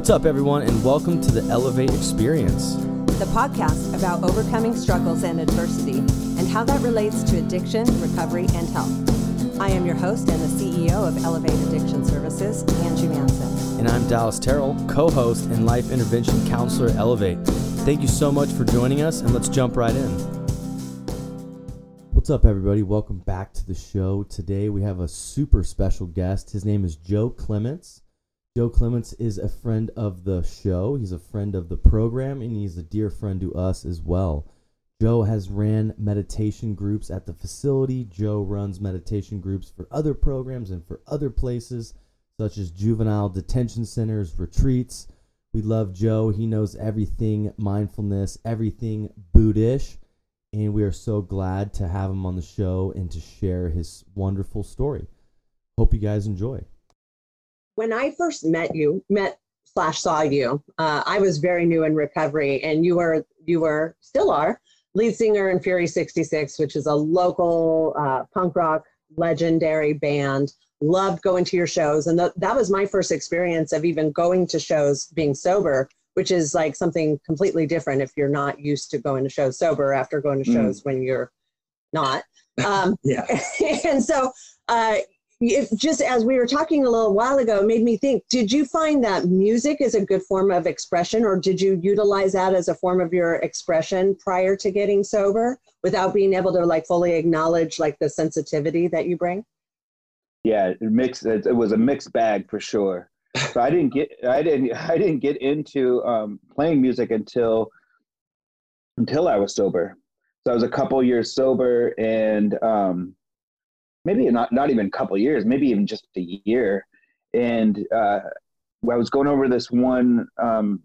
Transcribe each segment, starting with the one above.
What's up, everyone, and welcome to the Elevate Experience, the podcast about overcoming struggles and adversity and how that relates to addiction, recovery, and health. I am your host and the CEO of Elevate Addiction Services, Angie Manson. And I'm Dallas Terrell, co host and life intervention counselor at Elevate. Thank you so much for joining us, and let's jump right in. What's up, everybody? Welcome back to the show. Today we have a super special guest. His name is Joe Clements. Joe Clements is a friend of the show. He's a friend of the program, and he's a dear friend to us as well. Joe has ran meditation groups at the facility. Joe runs meditation groups for other programs and for other places, such as juvenile detention centers, retreats. We love Joe. He knows everything mindfulness, everything Buddhist, and we are so glad to have him on the show and to share his wonderful story. Hope you guys enjoy when I first met you, met slash saw you, uh, I was very new in recovery, and you were you were still are lead singer in Fury 66, which is a local uh, punk rock legendary band. Loved going to your shows, and th- that was my first experience of even going to shows being sober, which is like something completely different if you're not used to going to shows sober after going to mm. shows mm. when you're not. Um, yeah. and so uh, if just as we were talking a little while ago it made me think did you find that music is a good form of expression or did you utilize that as a form of your expression prior to getting sober without being able to like fully acknowledge like the sensitivity that you bring? Yeah it mixed it was a mixed bag for sure. So i didn't get i didn't i didn't get into um, playing music until until i was sober. So i was a couple years sober and um, maybe not not even a couple years, maybe even just a year. And uh, I was going over this one, um,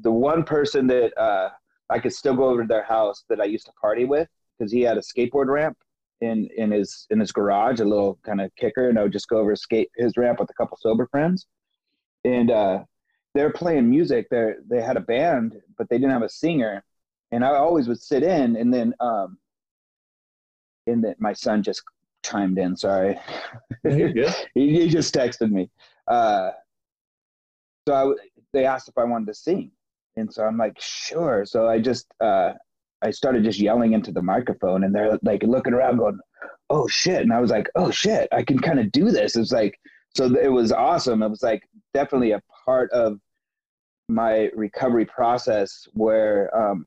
the one person that uh, I could still go over to their house that I used to party with because he had a skateboard ramp in in his in his garage, a little kind of kicker, and I would just go over skate his ramp with a couple sober friends. And uh, they're playing music. They they had a band, but they didn't have a singer. And I always would sit in, and then um, and then my son just chimed in. Sorry. he, he, just texted me. Uh, so I, they asked if I wanted to sing, and so I'm like, sure. So I just uh, I started just yelling into the microphone, and they're like looking around, going, "Oh shit!" And I was like, "Oh shit! I can kind of do this." It's like so it was awesome. It was like definitely a part of my recovery process where um,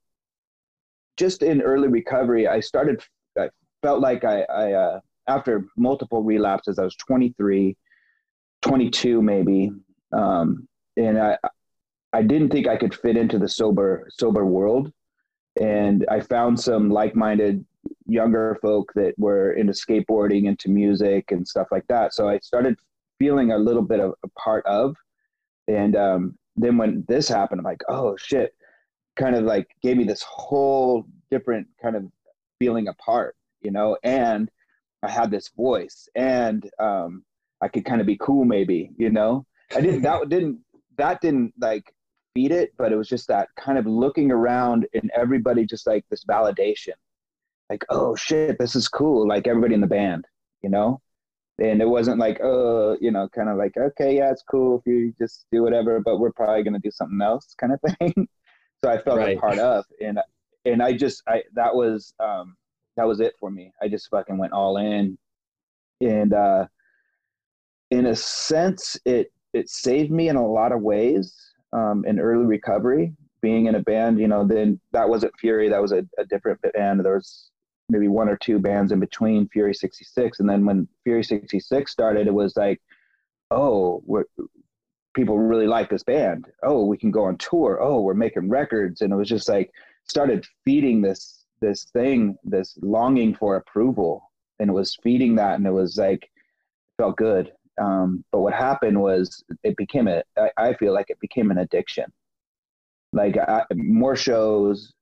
just in early recovery, I started. I felt like I, I uh, after multiple relapses, I was 23, 22 maybe, um, and I I didn't think I could fit into the sober sober world, and I found some like minded younger folk that were into skateboarding, into music, and stuff like that. So I started feeling a little bit of a part of, and um, then when this happened, I'm like, oh shit, kind of like gave me this whole different kind of feeling apart, you know, and I had this voice and um, I could kind of be cool, maybe, you know. I didn't that didn't that didn't like feed it, but it was just that kind of looking around and everybody just like this validation, like oh shit, this is cool, like everybody in the band, you know. And it wasn't like oh, you know, kind of like okay, yeah, it's cool if you just do whatever, but we're probably gonna do something else, kind of thing. so I felt right. a part of, and and I just I that was um that was it for me. I just fucking went all in, and uh, in a sense, it it saved me in a lot of ways um, in early recovery. Being in a band, you know, then that wasn't Fury. That was a, a different band. There was maybe one or two bands in between Fury 66, and then when Fury 66 started, it was like, oh, we're people really like this band. Oh, we can go on tour. Oh, we're making records, and it was just like started feeding this this thing, this longing for approval, and it was feeding that, and it was like felt good. Um, but what happened was it became a. I, I feel like it became an addiction. Like I, more shows,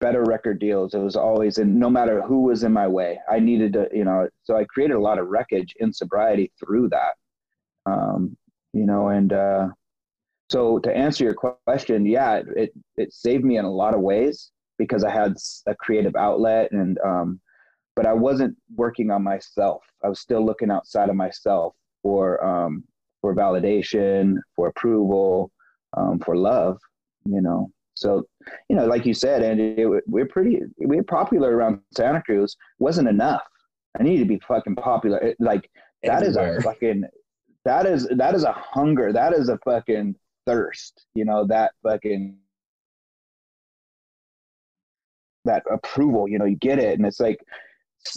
better record deals. It was always, and no matter who was in my way, I needed to, you know. So I created a lot of wreckage in sobriety through that. Um, you know, and uh, so to answer your question, yeah, it it saved me in a lot of ways because I had a creative outlet and um, but I wasn't working on myself. I was still looking outside of myself for um, for validation, for approval, um, for love, you know. So, you know, like you said, and it, we're pretty, we're popular around Santa Cruz. Wasn't enough. I need to be fucking popular. It, like that Everywhere. is a fucking, that is that is a hunger. That is a fucking thirst. You know that fucking that approval. You know, you get it, and it's like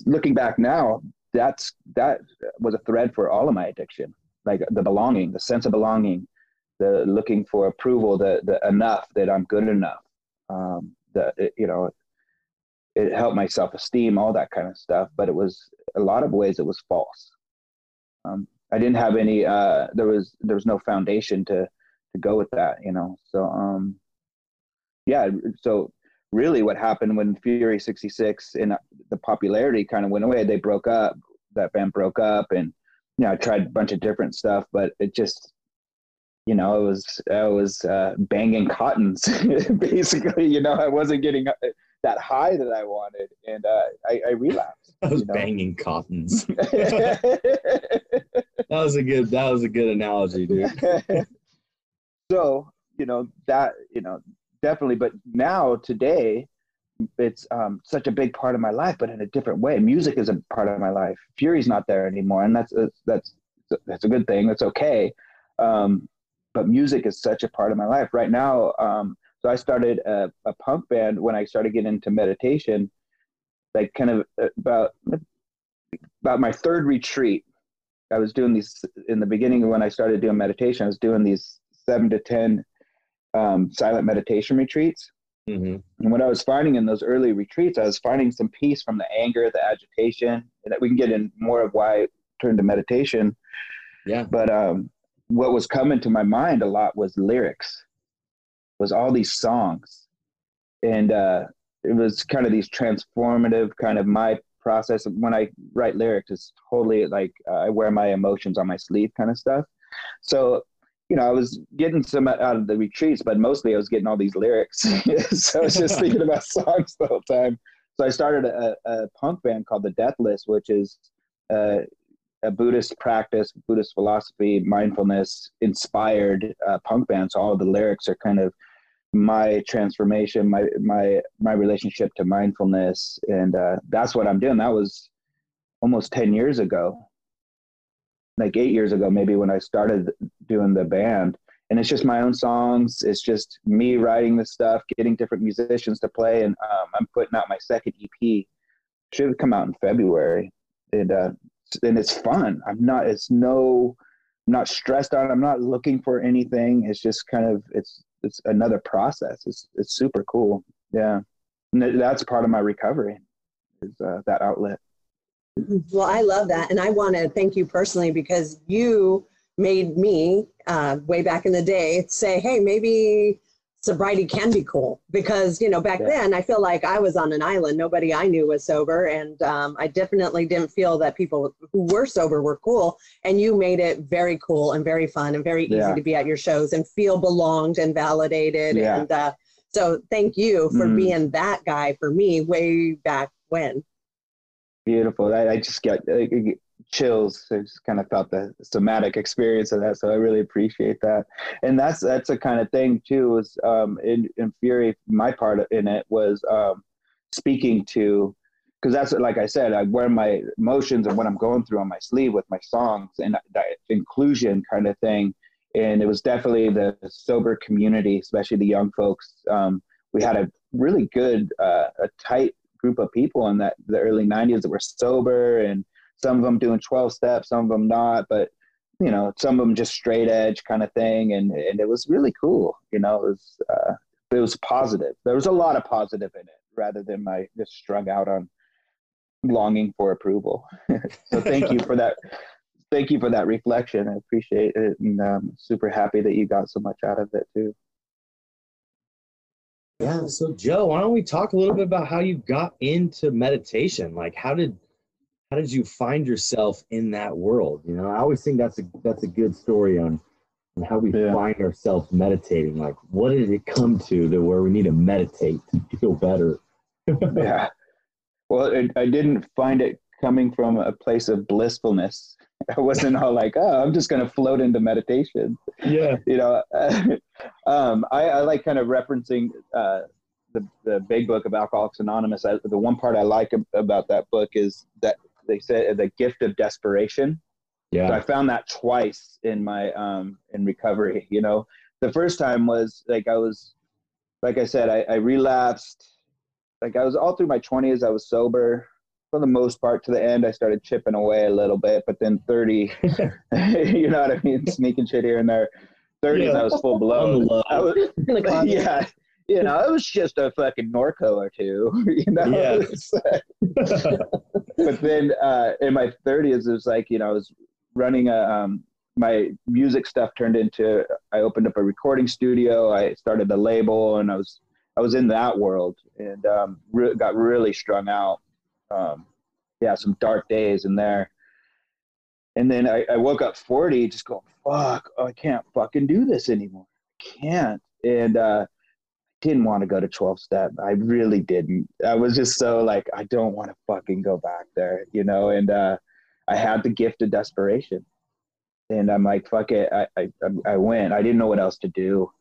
looking back now. That's that was a thread for all of my addiction. Like the belonging, the sense of belonging, the looking for approval, the the enough that I'm good enough. Um, the it, you know, it helped my self esteem, all that kind of stuff. But it was a lot of ways it was false. Um, I didn't have any. Uh, there was there was no foundation to to go with that, you know. So um, yeah. So really, what happened when Fury '66 and the popularity kind of went away? They broke up. That band broke up, and you know, I tried a bunch of different stuff, but it just you know, I was I was uh, banging cottons basically. You know, I wasn't getting uh, that high that I wanted, and uh, I, I relapsed. I was you know? banging cottons. that was a good. That was a good analogy, dude. so you know that you know definitely, but now today, it's um, such a big part of my life, but in a different way. Music is a part of my life. Fury's not there anymore, and that's that's that's a good thing. That's okay. Um, but music is such a part of my life right now. Um, so I started a, a, punk band when I started getting into meditation, like kind of uh, about about my third retreat. I was doing these in the beginning when I started doing meditation. I was doing these seven to ten um, silent meditation retreats. Mm-hmm. And what I was finding in those early retreats, I was finding some peace from the anger, the agitation, and that we can get in more of why I turned to meditation. Yeah. But um, what was coming to my mind a lot was lyrics, was all these songs, and uh, it was kind of these transformative kind of my process. When I write lyrics, it's totally like uh, I wear my emotions on my sleeve, kind of stuff. So you know, I was getting some out of the retreats, but mostly I was getting all these lyrics. so I was just thinking about songs the whole time. So I started a, a punk band called the Death List, which is uh, a Buddhist practice, Buddhist philosophy, mindfulness inspired uh, punk band. So all the lyrics are kind of my transformation, my my my relationship to mindfulness, and uh, that's what I'm doing. That was almost ten years ago, like eight years ago, maybe when I started doing the band. And it's just my own songs. It's just me writing the stuff, getting different musicians to play, and um, I'm putting out my second EP. Should come out in February, and uh, and it's fun. I'm not. It's no. I'm not stressed out. I'm not looking for anything. It's just kind of. It's it's another process. It's it's super cool. Yeah, and that's part of my recovery. Is uh, that outlet. Well, I love that, and I want to thank you personally because you made me uh, way back in the day say, "Hey, maybe sobriety can be cool because you know back yeah. then i feel like i was on an island nobody i knew was sober and um, i definitely didn't feel that people who were sober were cool and you made it very cool and very fun and very yeah. easy to be at your shows and feel belonged and validated yeah. and uh, so thank you for mm. being that guy for me way back when beautiful i, I just get chills. I just kind of felt the somatic experience of that. So I really appreciate that. And that's that's a kind of thing too. Was um, in, in Fury, my part in it was um, speaking to because that's like I said, I wear my emotions and what I'm going through on my sleeve with my songs and that inclusion kind of thing. And it was definitely the sober community, especially the young folks. Um, we had a really good, uh, a tight group of people in that the early 90s that were sober and some of them doing 12 steps, some of them not, but you know, some of them just straight edge kind of thing. And, and it was really cool. You know, it was, uh, it was positive. There was a lot of positive in it rather than my just strung out on longing for approval. so thank you for that. Thank you for that reflection. I appreciate it. And I'm super happy that you got so much out of it too. Yeah. So Joe, why don't we talk a little bit about how you got into meditation? Like how did how did you find yourself in that world? You know, I always think that's a that's a good story on, on how we yeah. find ourselves meditating. Like, what did it come to to where we need to meditate to feel better? yeah. Well, it, I didn't find it coming from a place of blissfulness. I wasn't all like, oh, I'm just gonna float into meditation. Yeah. You know, um, I, I, like kind of referencing uh, the the big book of Alcoholics Anonymous. I, the one part I like about that book is that they said the gift of desperation. Yeah. So I found that twice in my um, in recovery. You know, the first time was like I was, like I said, I, I relapsed. Like I was all through my twenties, I was sober for the most part to the end i started chipping away a little bit but then 30 you know what i mean? Sneaking shit here and there. 30s yeah. i was full blown. Was, yeah you know it was just a fucking norco or two you know? Yeah. but then uh, in my 30s it was like you know i was running a um, my music stuff turned into i opened up a recording studio i started a label and i was i was in that world and um, re- got really strung out um, yeah, some dark days in there. And then I, I woke up 40, just going, fuck, oh, I can't fucking do this anymore. I can't. And uh, didn't want to go to 12 step. I really didn't. I was just so like, I don't want to fucking go back there, you know? And uh, I had the gift of desperation. And I'm like, fuck it. I, I, I went. I didn't know what else to do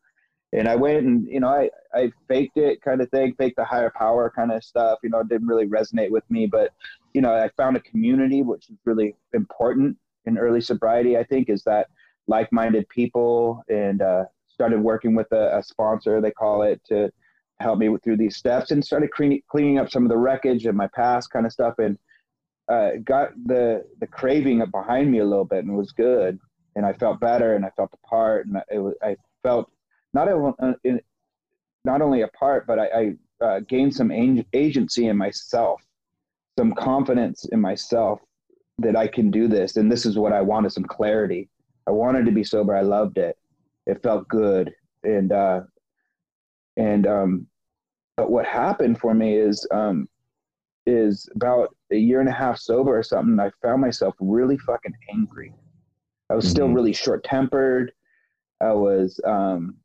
and I went and you know I I faked it kind of thing, faked the higher power kind of stuff. You know, it didn't really resonate with me, but you know I found a community which is really important in early sobriety. I think is that like-minded people and uh, started working with a, a, sponsor they call it to help me through these steps and started cleaning up some of the wreckage of my past kind of stuff and uh, got the the craving behind me a little bit and was good and I felt better and I felt apart and it was I felt not a, uh, not only a part, but I, I uh, gained some agency in myself, some confidence in myself that I can do this. And this is what I wanted some clarity. I wanted to be sober. I loved it. It felt good. And, uh, and, um, but what happened for me is, um, is about a year and a half sober or something. I found myself really fucking angry. I was mm-hmm. still really short tempered. I was, um,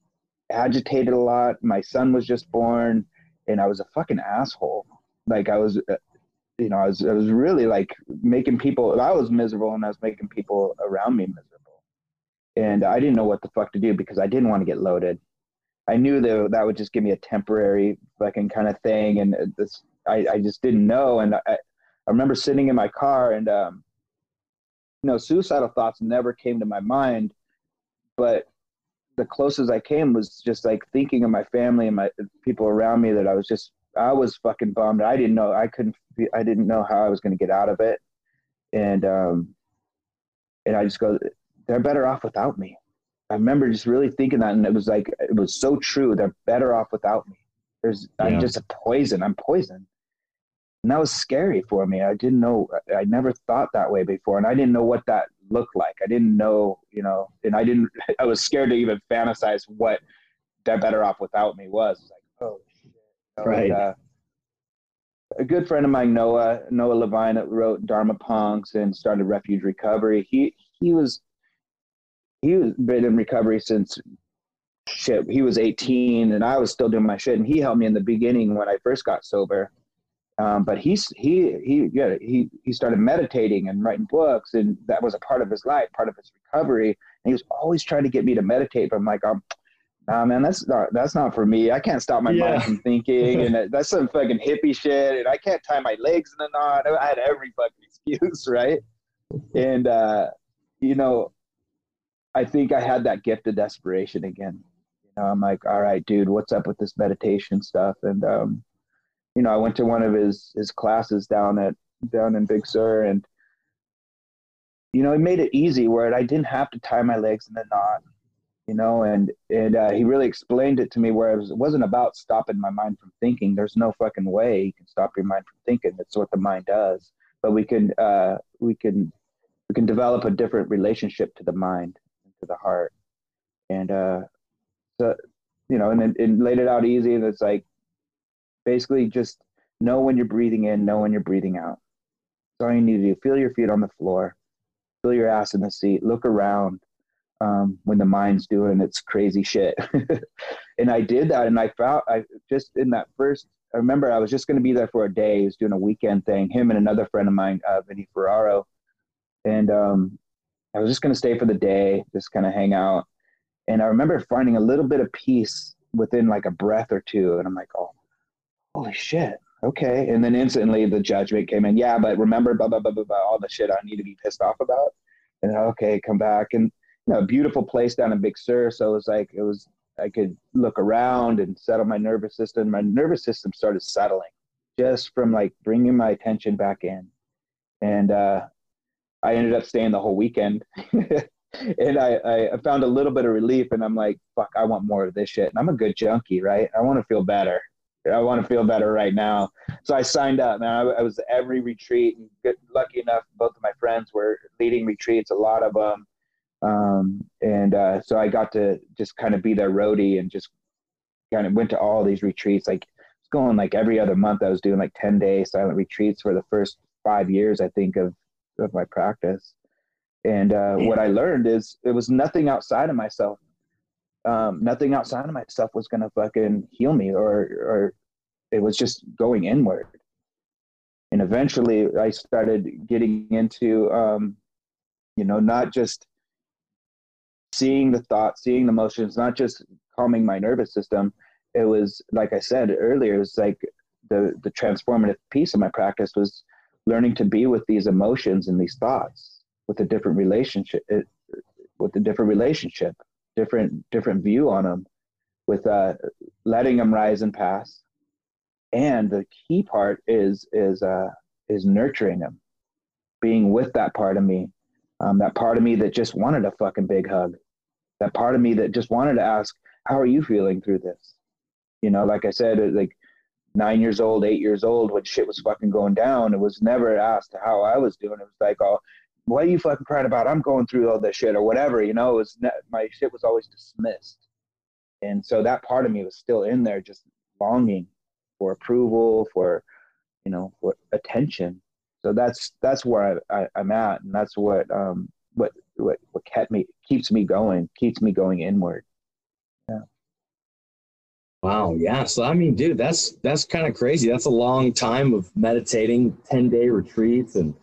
agitated a lot. My son was just born, and I was a fucking asshole. Like I was, uh, you know, I was I was really like making people. I was miserable, and I was making people around me miserable. And I didn't know what the fuck to do because I didn't want to get loaded. I knew that that would just give me a temporary fucking kind of thing, and this I, I just didn't know. And I, I remember sitting in my car, and um, you know, suicidal thoughts never came to my mind, but the closest I came was just like thinking of my family and my people around me that I was just I was fucking bummed. I didn't know I couldn't I didn't know how I was going to get out of it, and um, and I just go they're better off without me. I remember just really thinking that, and it was like it was so true. They're better off without me. There's yeah. I'm just a poison. I'm poison, and that was scary for me. I didn't know. I never thought that way before, and I didn't know what that looked like. I didn't know, you know, and I didn't. I was scared to even fantasize what "They're Better Off Without Me" was. was like, oh shit. right. And, uh, a good friend of mine, Noah Noah Levine, wrote Dharma Punks and started Refuge Recovery. He he was he was been in recovery since shit. He was 18, and I was still doing my shit. And he helped me in the beginning when I first got sober. Um, but he's he he yeah he he started meditating and writing books, and that was a part of his life, part of his recovery. And he was always trying to get me to meditate, but I'm like, um, nah, man, that's not that's not for me. I can't stop my yeah. mind from thinking, and that's some fucking hippie shit, and I can't tie my legs in a knot. I had every fucking excuse, right? And uh, you know, I think I had that gift of desperation again. You know, I'm like, all right, dude, what's up with this meditation stuff? And um, you know, I went to one of his his classes down at down in Big Sur, and you know, he made it easy where I didn't have to tie my legs in a knot, you know, and and uh, he really explained it to me where it, was, it wasn't about stopping my mind from thinking. There's no fucking way you can stop your mind from thinking. That's what the mind does. But we can uh, we can we can develop a different relationship to the mind, to the heart, and uh, so you know, and, and laid it out easy. And it's like basically just know when you're breathing in, know when you're breathing out. That's all you need to do. Feel your feet on the floor, feel your ass in the seat, look around um, when the mind's doing its crazy shit. and I did that, and I found I just in that first. I remember I was just going to be there for a day. He was doing a weekend thing. Him and another friend of mine, uh, Vinny Ferraro, and um, I was just going to stay for the day, just kind of hang out. And I remember finding a little bit of peace within like a breath or two. And I'm like, oh, holy shit. Okay. And then instantly the judgment came in. Yeah, but remember, blah, blah, blah, blah, blah all the shit I need to be pissed off about. And okay, come back. And, you know, beautiful place down in Big Sur. So it was like, it was, I could look around and settle my nervous system. My nervous system started settling just from like bringing my attention back in. And, uh, I ended up staying the whole weekend. and I, I found a little bit of relief and I'm like, fuck, I want more of this shit. And I'm a good junkie, right? I want to feel better. I want to feel better right now. So I signed up, man. I, I was every retreat and good, lucky enough, both of my friends were leading retreats, a lot of them. Um, and uh, so I got to just kind of be their roadie and just kind of went to all these retreats. Like it's going like every other month. I was doing like 10 day silent retreats for the first five years, I think, of, of my practice. And uh, what I learned is it was nothing outside of myself. Um, nothing outside of myself was gonna fucking heal me, or or it was just going inward. And eventually, I started getting into, um, you know, not just seeing the thoughts, seeing the emotions, not just calming my nervous system. It was like I said earlier, it's like the the transformative piece of my practice was learning to be with these emotions and these thoughts with a different relationship it, with a different relationship different different view on them with uh, letting them rise and pass. And the key part is is uh, is nurturing them being with that part of me um, that part of me that just wanted a fucking big hug that part of me that just wanted to ask how are you feeling through this? You know like i said like nine years old eight years old when shit was fucking going down it was never asked how i was doing. It was like oh what are you fucking crying about? I'm going through all this shit or whatever, you know, it was my shit was always dismissed. And so that part of me was still in there, just longing for approval, for, you know, for attention. So that's, that's where I, I, am at. And that's what, um, what, what, what kept me, keeps me going, keeps me going inward. Yeah. Wow. Yeah. So, I mean, dude, that's, that's kind of crazy. That's a long time of meditating, 10 day retreats and,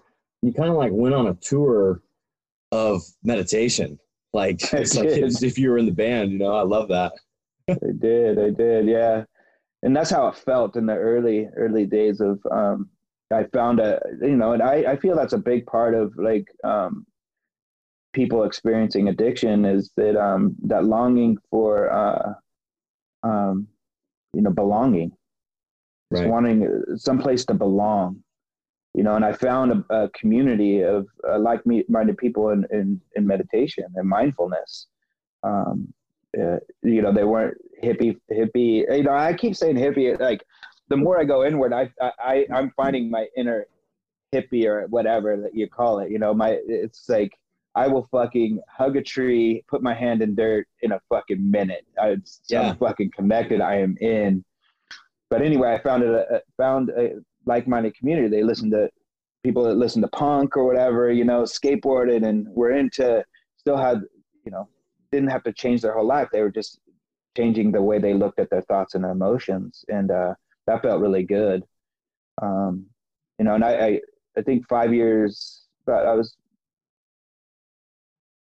you kind of like went on a tour of meditation. Like, it's like if you were in the band, you know, I love that. I did, I did, yeah. And that's how it felt in the early, early days of, um, I found a, you know, and I, I feel that's a big part of like, um, people experiencing addiction is that, um, that longing for, uh, um, you know, belonging, right. just wanting some place to belong you know, and I found a, a community of uh, like-minded people in, in, in meditation and mindfulness. Um, uh, you know, they weren't hippie, hippie. You know, I keep saying hippie. Like, the more I go inward, I, I, I'm finding my inner hippie or whatever that you call it. You know, my it's like I will fucking hug a tree, put my hand in dirt in a fucking minute. I, yeah. I'm fucking connected. I am in. But anyway, I found it. Uh, found a, like-minded community. They listen to people that listen to punk or whatever, you know, skateboarded and were into still had, you know, didn't have to change their whole life. They were just changing the way they looked at their thoughts and their emotions. And uh, that felt really good. Um, you know, and I, I, I think five years, but I was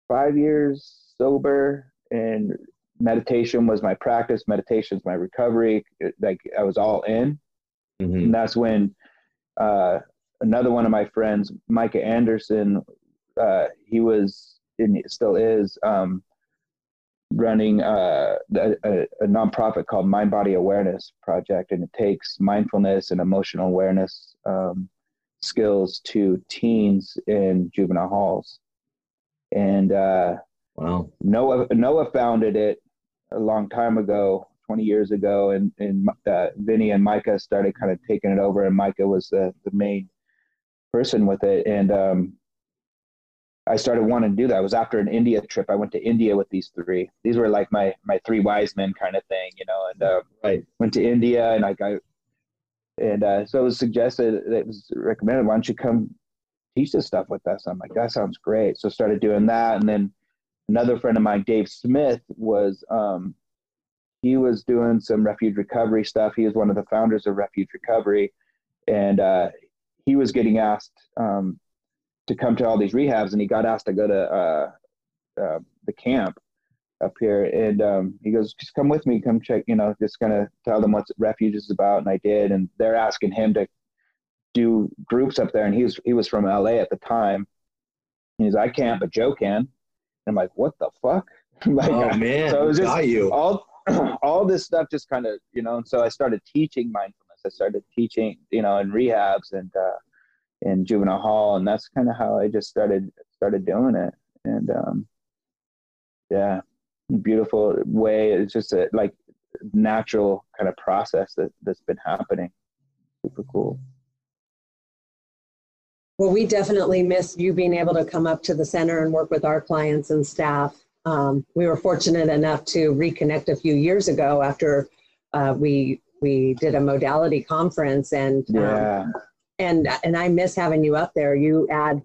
five years sober and meditation was my practice. Meditation is my recovery. Like I was all in. Mm-hmm. And that's when uh, another one of my friends, Micah Anderson, uh, he was and still is um, running uh, a, a, nonprofit called Mind Body Awareness Project, and it takes mindfulness and emotional awareness um, skills to teens in juvenile halls. And uh, wow, Noah Noah founded it a long time ago 20 years ago, and and uh, Vinny and Micah started kind of taking it over, and Micah was the the main person with it, and um, I started wanting to do that. I was after an India trip. I went to India with these three. These were like my my three wise men kind of thing, you know. And uh, right, went to India, and I got, and uh, so it was suggested, it was recommended. Why don't you come teach this stuff with us? I'm like, that sounds great. So started doing that, and then another friend of mine, Dave Smith, was um, he was doing some refuge recovery stuff. He was one of the founders of Refuge Recovery, and uh, he was getting asked um, to come to all these rehabs, and he got asked to go to uh, uh, the camp up here, and um, he goes, "Just come with me, come check, you know, just kind of tell them what refuge is about." And I did, and they're asking him to do groups up there, and he was he was from LA at the time. He's, "I can't, but Joe can." And I'm like, "What the fuck?" like, oh man, so it was just got you. all all this stuff just kind of you know and so i started teaching mindfulness. I started teaching you know in rehabs and uh in juvenile hall and that's kind of how i just started started doing it. And um yeah beautiful way it's just a like natural kind of process that that's been happening. Super cool. Well, we definitely miss you being able to come up to the center and work with our clients and staff. Um, we were fortunate enough to reconnect a few years ago after uh, we we did a modality conference, and um, yeah and and I miss having you up there. You add,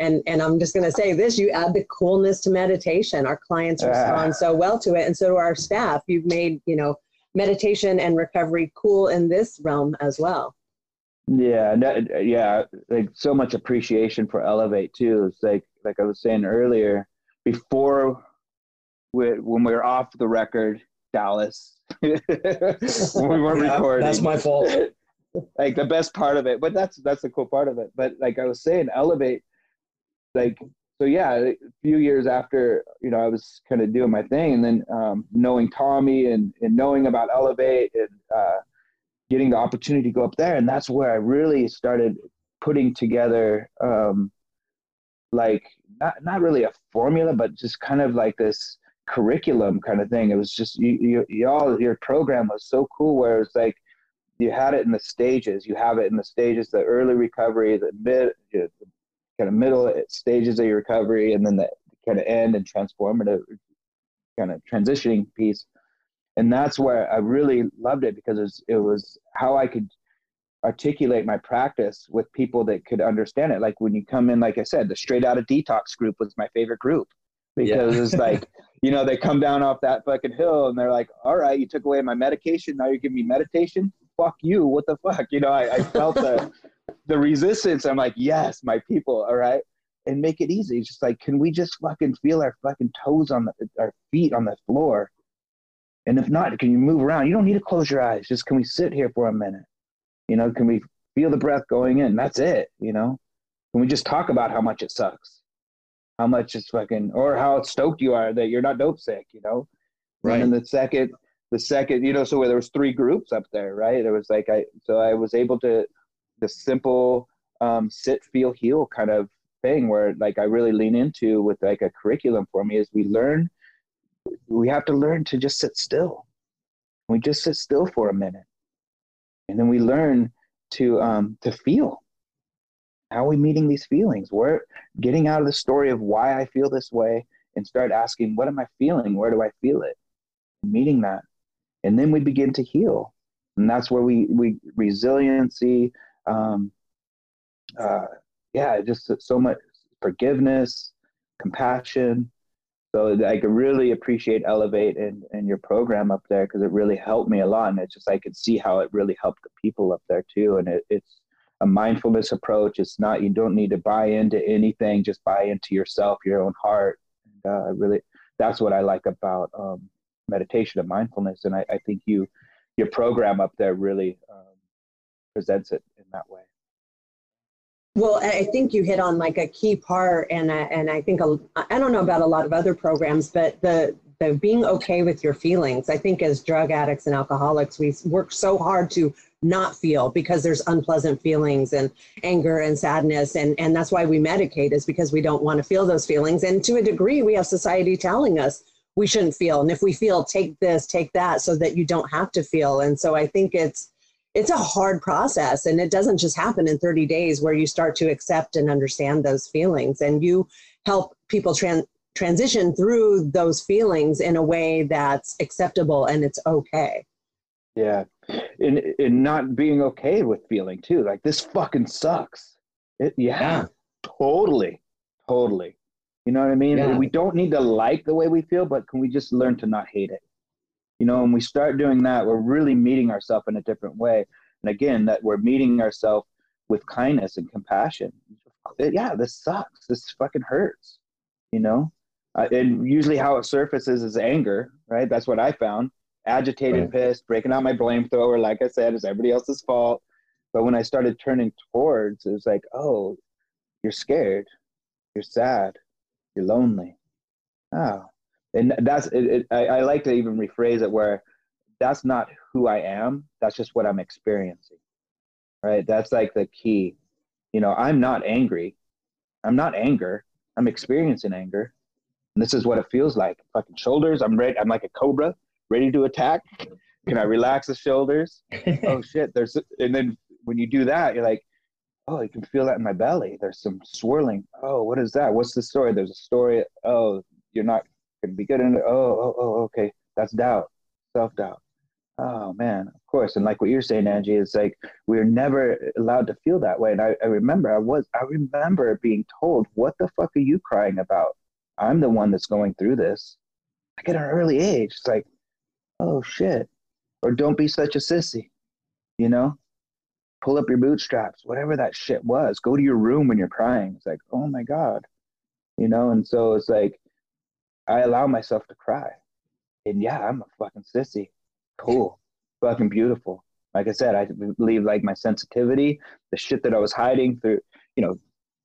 and and I'm just going to say this: you add the coolness to meditation. Our clients respond so well to it, and so do our staff. You've made you know meditation and recovery cool in this realm as well. Yeah, that, yeah, like so much appreciation for Elevate too. It's like like I was saying earlier, before when we were off the record, Dallas, when we weren't Yeah, recording. That's my fault. like the best part of it, but that's that's the cool part of it. But like I was saying, Elevate, like so yeah, a few years after you know I was kind of doing my thing, and then um, knowing Tommy and and knowing about Elevate and uh, getting the opportunity to go up there, and that's where I really started putting together um, like not not really a formula, but just kind of like this curriculum kind of thing. It was just you, you, y'all your program was so cool where it's like you had it in the stages. You have it in the stages: the early recovery, the mid, you know, the kind of middle stages of your recovery, and then the kind of end and transformative kind of transitioning piece. And that's where I really loved it because it was, it was how I could articulate my practice with people that could understand it. Like when you come in, like I said, the straight out of detox group was my favorite group because Yeah. it's like, you know, they come down off that fucking hill and they're like, all right, you took away my medication. Now you're giving me meditation. Fuck you. What the fuck? You know, I, I felt the, the resistance. I'm like, yes, my people. All right. And make it easy. It's just like, can we just fucking feel our fucking toes on the, our feet on the floor? And if not, can you move around? You don't need to close your eyes. Just can we sit here for a minute? You know, can we feel the breath going in? That's it. You know, can we just talk about how much it sucks? How much it's fucking, or how stoked you are that you're not dope sick, you know? Right. And the second, the second, you know, so where there was three groups up there, right? There was like, I, so I was able to, the simple um, sit, feel, heal kind of thing where like I really lean into with like a curriculum for me is we learn, we have to learn to just sit still. We just sit still for a minute and then we learn to um, to feel how are we meeting these feelings. We're getting out of the story of why i feel this way and start asking what am i feeling? Where do i feel it? Meeting that. And then we begin to heal. And that's where we we resiliency um, uh, yeah just so much forgiveness compassion. So I could really appreciate Elevate and, and your program up there because it really helped me a lot. And it's just I could see how it really helped the people up there too. And it, it's a mindfulness approach. It's not you don't need to buy into anything, just buy into yourself, your own heart. And uh, really that's what I like about um, meditation and mindfulness. And I, I think you your program up there really um, presents it in that way. Well, I think you hit on like a key part, and I, and I think a, I don't know about a lot of other programs, but the the being okay with your feelings. I think as drug addicts and alcoholics, we work so hard to not feel because there's unpleasant feelings and anger and sadness, and and that's why we medicate is because we don't want to feel those feelings, and to a degree, we have society telling us we shouldn't feel, and if we feel, take this, take that, so that you don't have to feel, and so I think it's it's a hard process. And it doesn't just happen in 30 days where you start to accept and understand those feelings. And you help people tran- transition through those feelings in a way that's acceptable and it's okay. Yeah, and and not being okay with feeling too. Like this fucking sucks. It, yeah, Yeah. totally, totally. You know what I mean? Yeah. We don't need to like the way we feel, but can we just learn to not hate it? You know, when we start doing that, we're really meeting ourselves in a different way. And again, that we're meeting ourselves with kindness and compassion. yeah, this sucks. This fucking hurts. You know, uh, and usually how it surfaces is anger, right? That's what I found. Agitated, right. pissed, breaking out my blame thrower. Like I said, it's everybody else's fault. But when I started turning towards, it was like, oh, you're scared, you're sad, you're lonely. Oh, and that's it, it I, I like to even rephrase it where that's not who I am. That's just what I'm experiencing. Right. That's like the key. You know, I'm not angry. I'm not anger. I'm experiencing anger. And this is what it feels like. Fucking shoulders. I'm ready. I'm like a cobra, ready to attack. Can I relax the shoulders? oh shit. There's and then when you do that, you're like, oh, you can feel that in my belly. There's some swirling. Oh, what is that? What's the story? There's a story. Oh, you're not gonna be good in it. Oh, oh, oh, okay. That's doubt, self doubt. Oh man, of course. And like what you're saying, Angie, it's like we're never allowed to feel that way. And I, I remember I was I remember being told, What the fuck are you crying about? I'm the one that's going through this. Like at an early age. It's like, oh shit. Or don't be such a sissy. You know? Pull up your bootstraps, whatever that shit was. Go to your room when you're crying. It's like, oh my God. You know, and so it's like I allow myself to cry. And yeah, I'm a fucking sissy. Cool. fucking beautiful. Like I said, I believe like my sensitivity, the shit that I was hiding through, you know,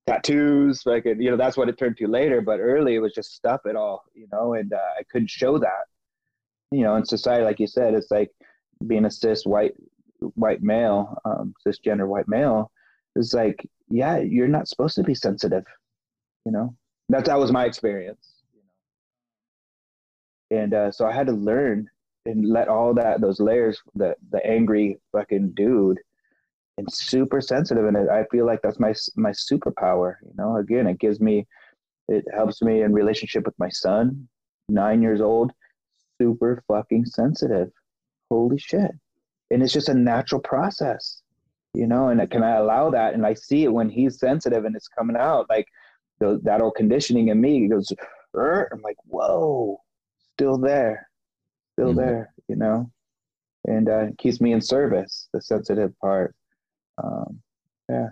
tattoos, like, you know, that's what it turned to later. But early it was just stuff it all, you know, and uh, I couldn't show that. You know, in society, like you said, it's like being a cis white white male, um, cisgender white male, It's like, yeah, you're not supposed to be sensitive. You know, that that was my experience and uh, so I had to learn and let all that those layers, the the angry fucking dude, and super sensitive, and I feel like that's my my superpower. You know, again, it gives me, it helps me in relationship with my son, nine years old, super fucking sensitive. Holy shit! And it's just a natural process, you know. And can I allow that? And I see it when he's sensitive and it's coming out, like the, that old conditioning in me goes. I'm like, whoa, still there, still mm-hmm. there, you know, and uh, keeps me in service. The sensitive part, um, yeah,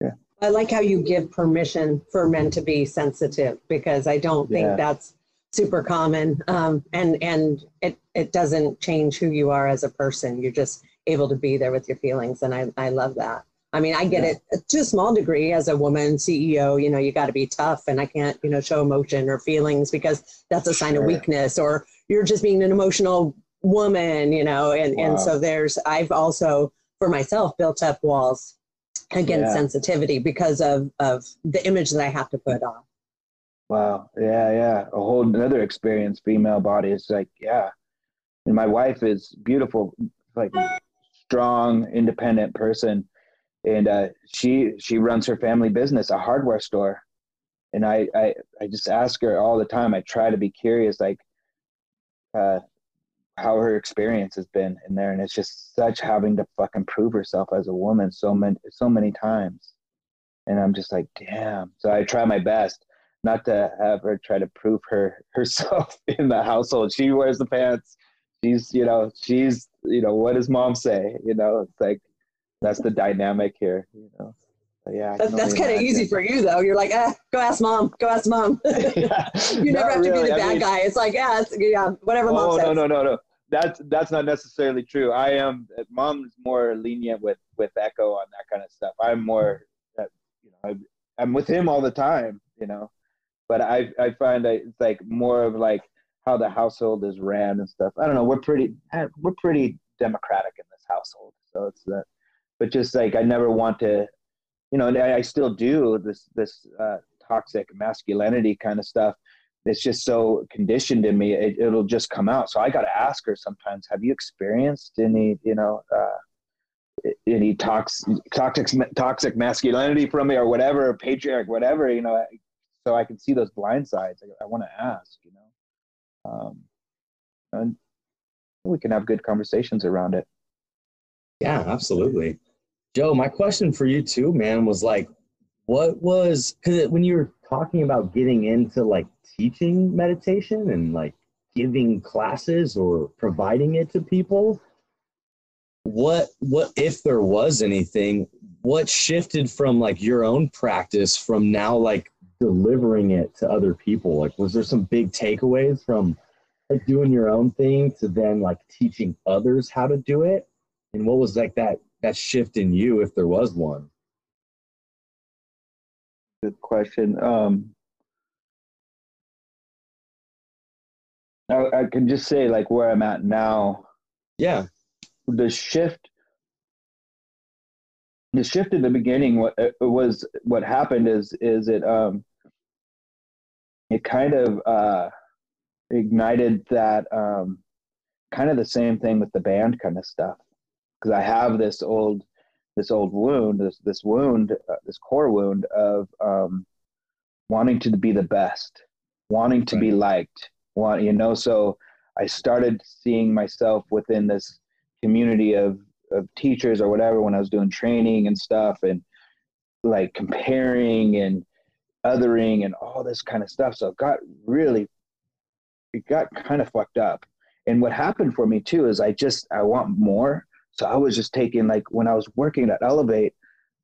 yeah. I like how you give permission for men to be sensitive because I don't think yeah. that's super common, um, and and it it doesn't change who you are as a person. You're just able to be there with your feelings, and I I love that. I mean, I get yeah. it to a small degree as a woman CEO, you know, you got to be tough and I can't, you know, show emotion or feelings because that's a sign sure. of weakness or you're just being an emotional woman, you know, and, wow. and so there's, I've also for myself built up walls against yeah. sensitivity because of, of the image that I have to put on. Wow. Yeah. Yeah. A whole another experience, female body is like, yeah. And my wife is beautiful, like strong, independent person and uh, she she runs her family business, a hardware store. And I, I I just ask her all the time. I try to be curious, like uh, how her experience has been in there, and it's just such having to fucking prove herself as a woman so many so many times. And I'm just like, damn. So I try my best not to have her try to prove her herself in the household. She wears the pants. She's, you know, she's, you know, what does mom say? You know, it's like that's the dynamic here, you know. But yeah, that's, that's kind of easy for you though. You're like, ah, go ask mom, go ask mom. yeah, you never have to really. be the bad I mean, guy. It's like, yeah, it's, yeah, whatever mom oh, says. no, no, no, no. That's that's not necessarily true. I am mom's more lenient with with Echo on that kind of stuff. I'm more, uh, you know, I, I'm with him all the time, you know. But I I find that it's like more of like how the household is ran and stuff. I don't know. We're pretty we're pretty democratic in this household, so it's that but just like I never want to, you know, and I, still do this this uh, toxic masculinity kind of stuff. It's just so conditioned in me; it, will just come out. So I got to ask her sometimes: Have you experienced any, you know, uh, any toxic toxic toxic masculinity from me, or whatever, patriarch, whatever, you know? So I can see those blind sides. I, I want to ask, you know, um, and we can have good conversations around it. Yeah, absolutely. Joe, my question for you too, man, was like, what was because when you were talking about getting into like teaching meditation and like giving classes or providing it to people, what what if there was anything what shifted from like your own practice from now like delivering it to other people? Like, was there some big takeaways from like doing your own thing to then like teaching others how to do it? And what was like that that shift in you, if there was one? Good question. Um, I, I can just say like where I'm at now. Yeah. The shift the shift in the beginning what uh, was what happened is is it um it kind of uh ignited that um kind of the same thing with the band kind of stuff because i have this old this old wound this this wound uh, this core wound of um wanting to be the best wanting to right. be liked want you know so i started seeing myself within this community of of teachers or whatever when I was doing training and stuff and like comparing and othering and all this kind of stuff. So it got really, it got kind of fucked up. And what happened for me too is I just, I want more. So I was just taking like when I was working at Elevate,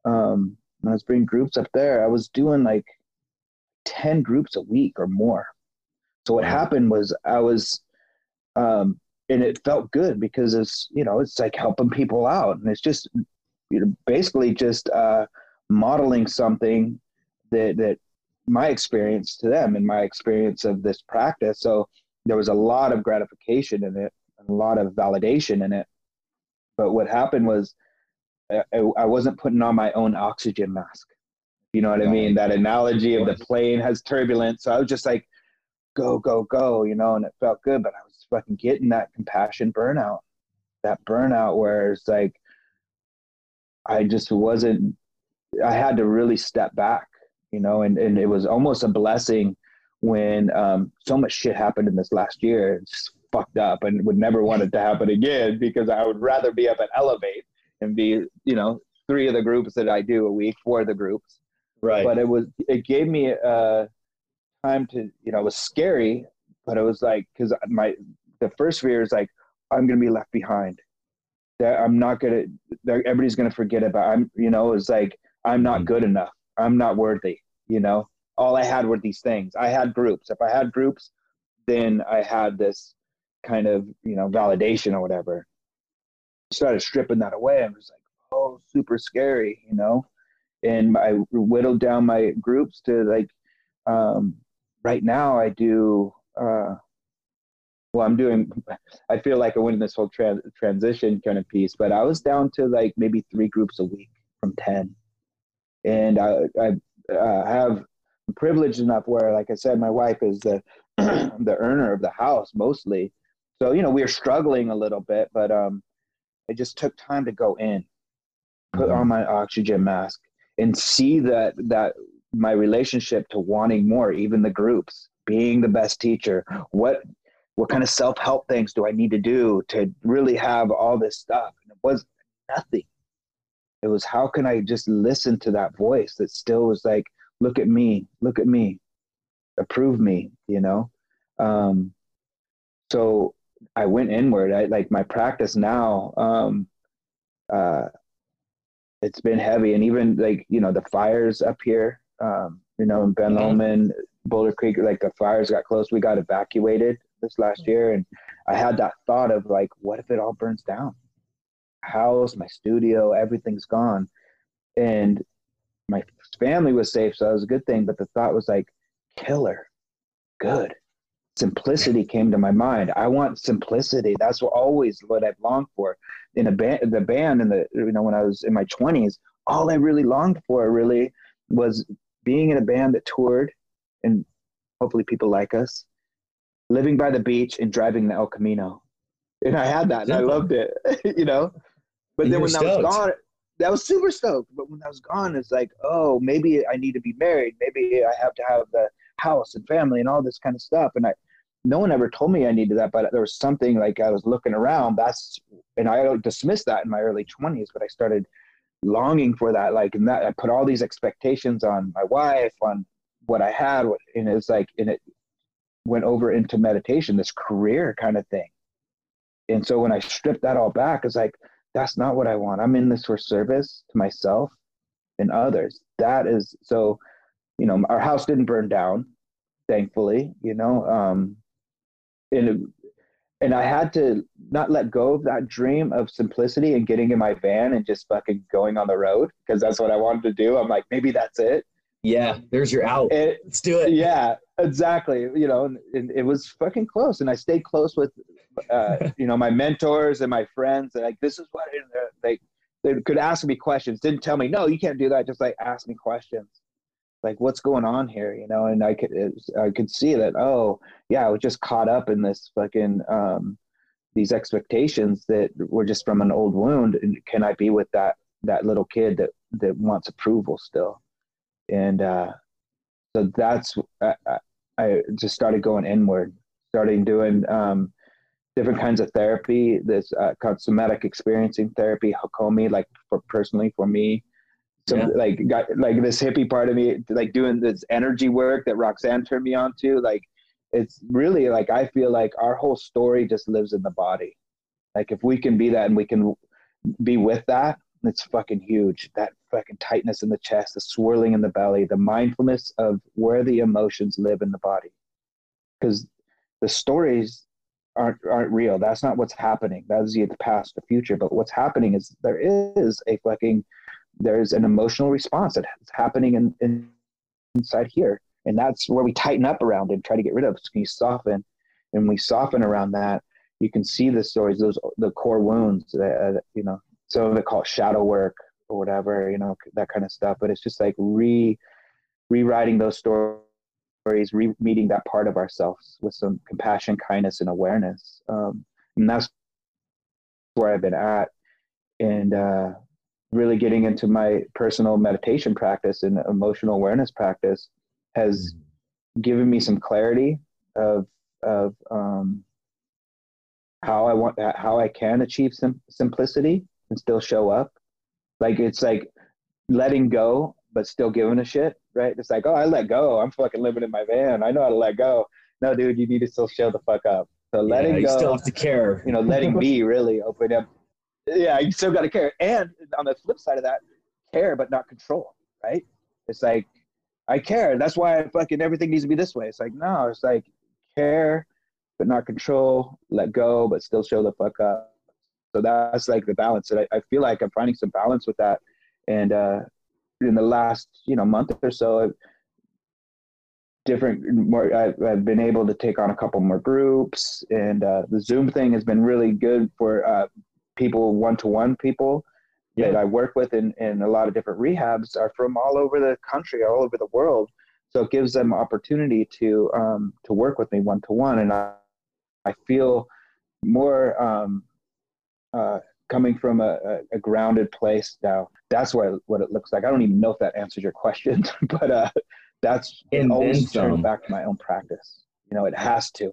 um, when I was bringing groups up there, I was doing like 10 groups a week or more. So what happened was I was um, and it felt good because it's you know it's like helping people out and it's just you know basically just uh, modeling something that that my experience to them and my experience of this practice. So there was a lot of gratification in it a lot of validation in it. But what happened was I, I wasn't putting on my own oxygen mask. You know what i mean? That analogy of the plane has turbulence. So i was just like go go go you know and it felt good but i was fucking getting that compassion burnout, that burnout where it's like, I just wasn't, I had to really step back, you know, and, and it was almost a blessing when um, so much shit happened in this last year. It's fucked up and would never want it to happen again because I would rather be up at Elevate and be, you know, three of the groups that I do a week, four of the groups. Right. But it was, it gave me uh, time to, you know, it was scary, but it was like, cause my, the first fear is like i'm gonna be left behind that i'm not gonna everybody's gonna forget about i'm you know it's like i'm not mm. good enough i'm not worthy you know all i had were these things. I had groups. If i had groups then i had this kind of you know validation or whatever. Started stripping that away. I was like oh super scary you know? And i whittled down my groups to like um, right now i do uh, well, I'm doing, I feel like I went in this whole trans, transition kind of piece, but I was down to like maybe three groups a week from 10. And I, I uh, have privileged enough where, like I said, my wife is the, the earner of the house mostly. So, you know, we are struggling a little bit, but um, I just took time to go in, put on my oxygen mask and see that, that my relationship to wanting more, even the groups, being the best teacher, what what kind of self-help things do I need to do to really have all this stuff? And it was nothing. It was how can I just listen to that voice that still was like, look at me, look at me, approve me, you know? Um, so I went inward. I like my practice now. Um, uh, it's been heavy, and even like you know the fires up here, um, you know in Ben mm-hmm. Lomond, Boulder Creek, like the fires got close. We got evacuated this last year, and I had that thought of like, what if it all burns down? House, my studio, everything's gone, and my family was safe, so that was a good thing. But the thought was like, killer, good. Simplicity came to my mind. I want simplicity. That's what, always what I've longed for. In a band, the band, in the you know when I was in my twenties, all I really longed for really was being in a band that toured and hopefully people like us living by the beach and driving the El Camino. And I had that and I loved it, you know. But then when stoked. that was gone, that was super stoked. But when I was gone, it's like, oh, maybe I need to be married. Maybe I have to have the house and family and all this kind of stuff. And I, no one ever told me I needed that, but there was something like I was looking around. That's, and I dismissed that in my early 20s, but I started longing for that. Like, and that I put all these expectations on my wife, on what I had, and it's like, and it went over into meditation, this career kind of thing. And so when I stripped that all back, it's like, that's not what I want. I'm in this for service to myself and others. That is so, you know, our house didn't burn down, thankfully, you know. Um, and and I had to not let go of that dream of simplicity and getting in my van and just fucking going on the road because that's what I wanted to do. I'm like, maybe that's it. Yeah, there's your out. It, Let's do it. yeah, exactly. You know, and, and it was fucking close, and I stayed close with, uh, you know, my mentors and my friends. They're like, this is what they they could ask me questions. Didn't tell me, no, you can't do that. Just like ask me questions, like what's going on here, you know? And I could I could see that. Oh, yeah, I was just caught up in this fucking um, these expectations that were just from an old wound. And can I be with that that little kid that that wants approval still? And uh, so that's I, I just started going inward, starting doing um, different kinds of therapy. This uh, called somatic experiencing therapy, Hakomi, like for personally for me. So Yeah. like got like this hippie part of me, like doing this energy work that Roxanne turned me on to. Like it's really like I feel like our whole story just lives in the body. Like if we can be that and we can be with that, it's fucking huge. That fucking tightness in the chest, the swirling in the belly, the mindfulness of where the emotions live in the body. Because the stories aren't aren't real. That's not what's happening. That is the past, the future. But what's happening is there is a fucking there's an emotional response that's happening in, in inside here, and that's where we tighten up around and try to get rid of. So you soften, and we soften around that. You can see the stories, those the core wounds. That, uh, you know, some of it called shadow work or whatever. You know, that kind of stuff. But it's just like re rewriting those stories stories, re- meeting that part of ourselves with some compassion, kindness, and awareness. Um, and that's where I've been at, and uh, really getting into my personal meditation practice and emotional awareness practice has given me some clarity of of um, how I want how I can achieve sim- simplicity and still show up. Like it's like letting go but still giving a shit, right? It's like, oh, I let go. I'm fucking living in my van. I know how to let go. No, dude, you need to still show the fuck up. So letting yeah, you go, still have to care. you know, letting be really open up. Yeah, you still got to care. And on the flip side of that, care but not control, right? It's like, I care. That's why I fucking everything needs to be this way. It's like, no, it's like care but not control, let go but still show the fuck up. So that's like the balance. And I, I feel like I'm finding some balance with that. And, uh, in the last you know month or so I've different more I've, I've been able to take on a couple more groups and uh, the zoom thing has been really good for uh, people one-to-one people that i work with in, in a lot of different rehabs are from all over the country all over the world. So it gives them opportunity to um, to work with me one-to-one and i, I feel more um, uh, coming from a, a, a grounded place now. That's what what it looks like. I don't even know if that answers your question, but uh, that's it And always then back to my own practice. You know, it has to.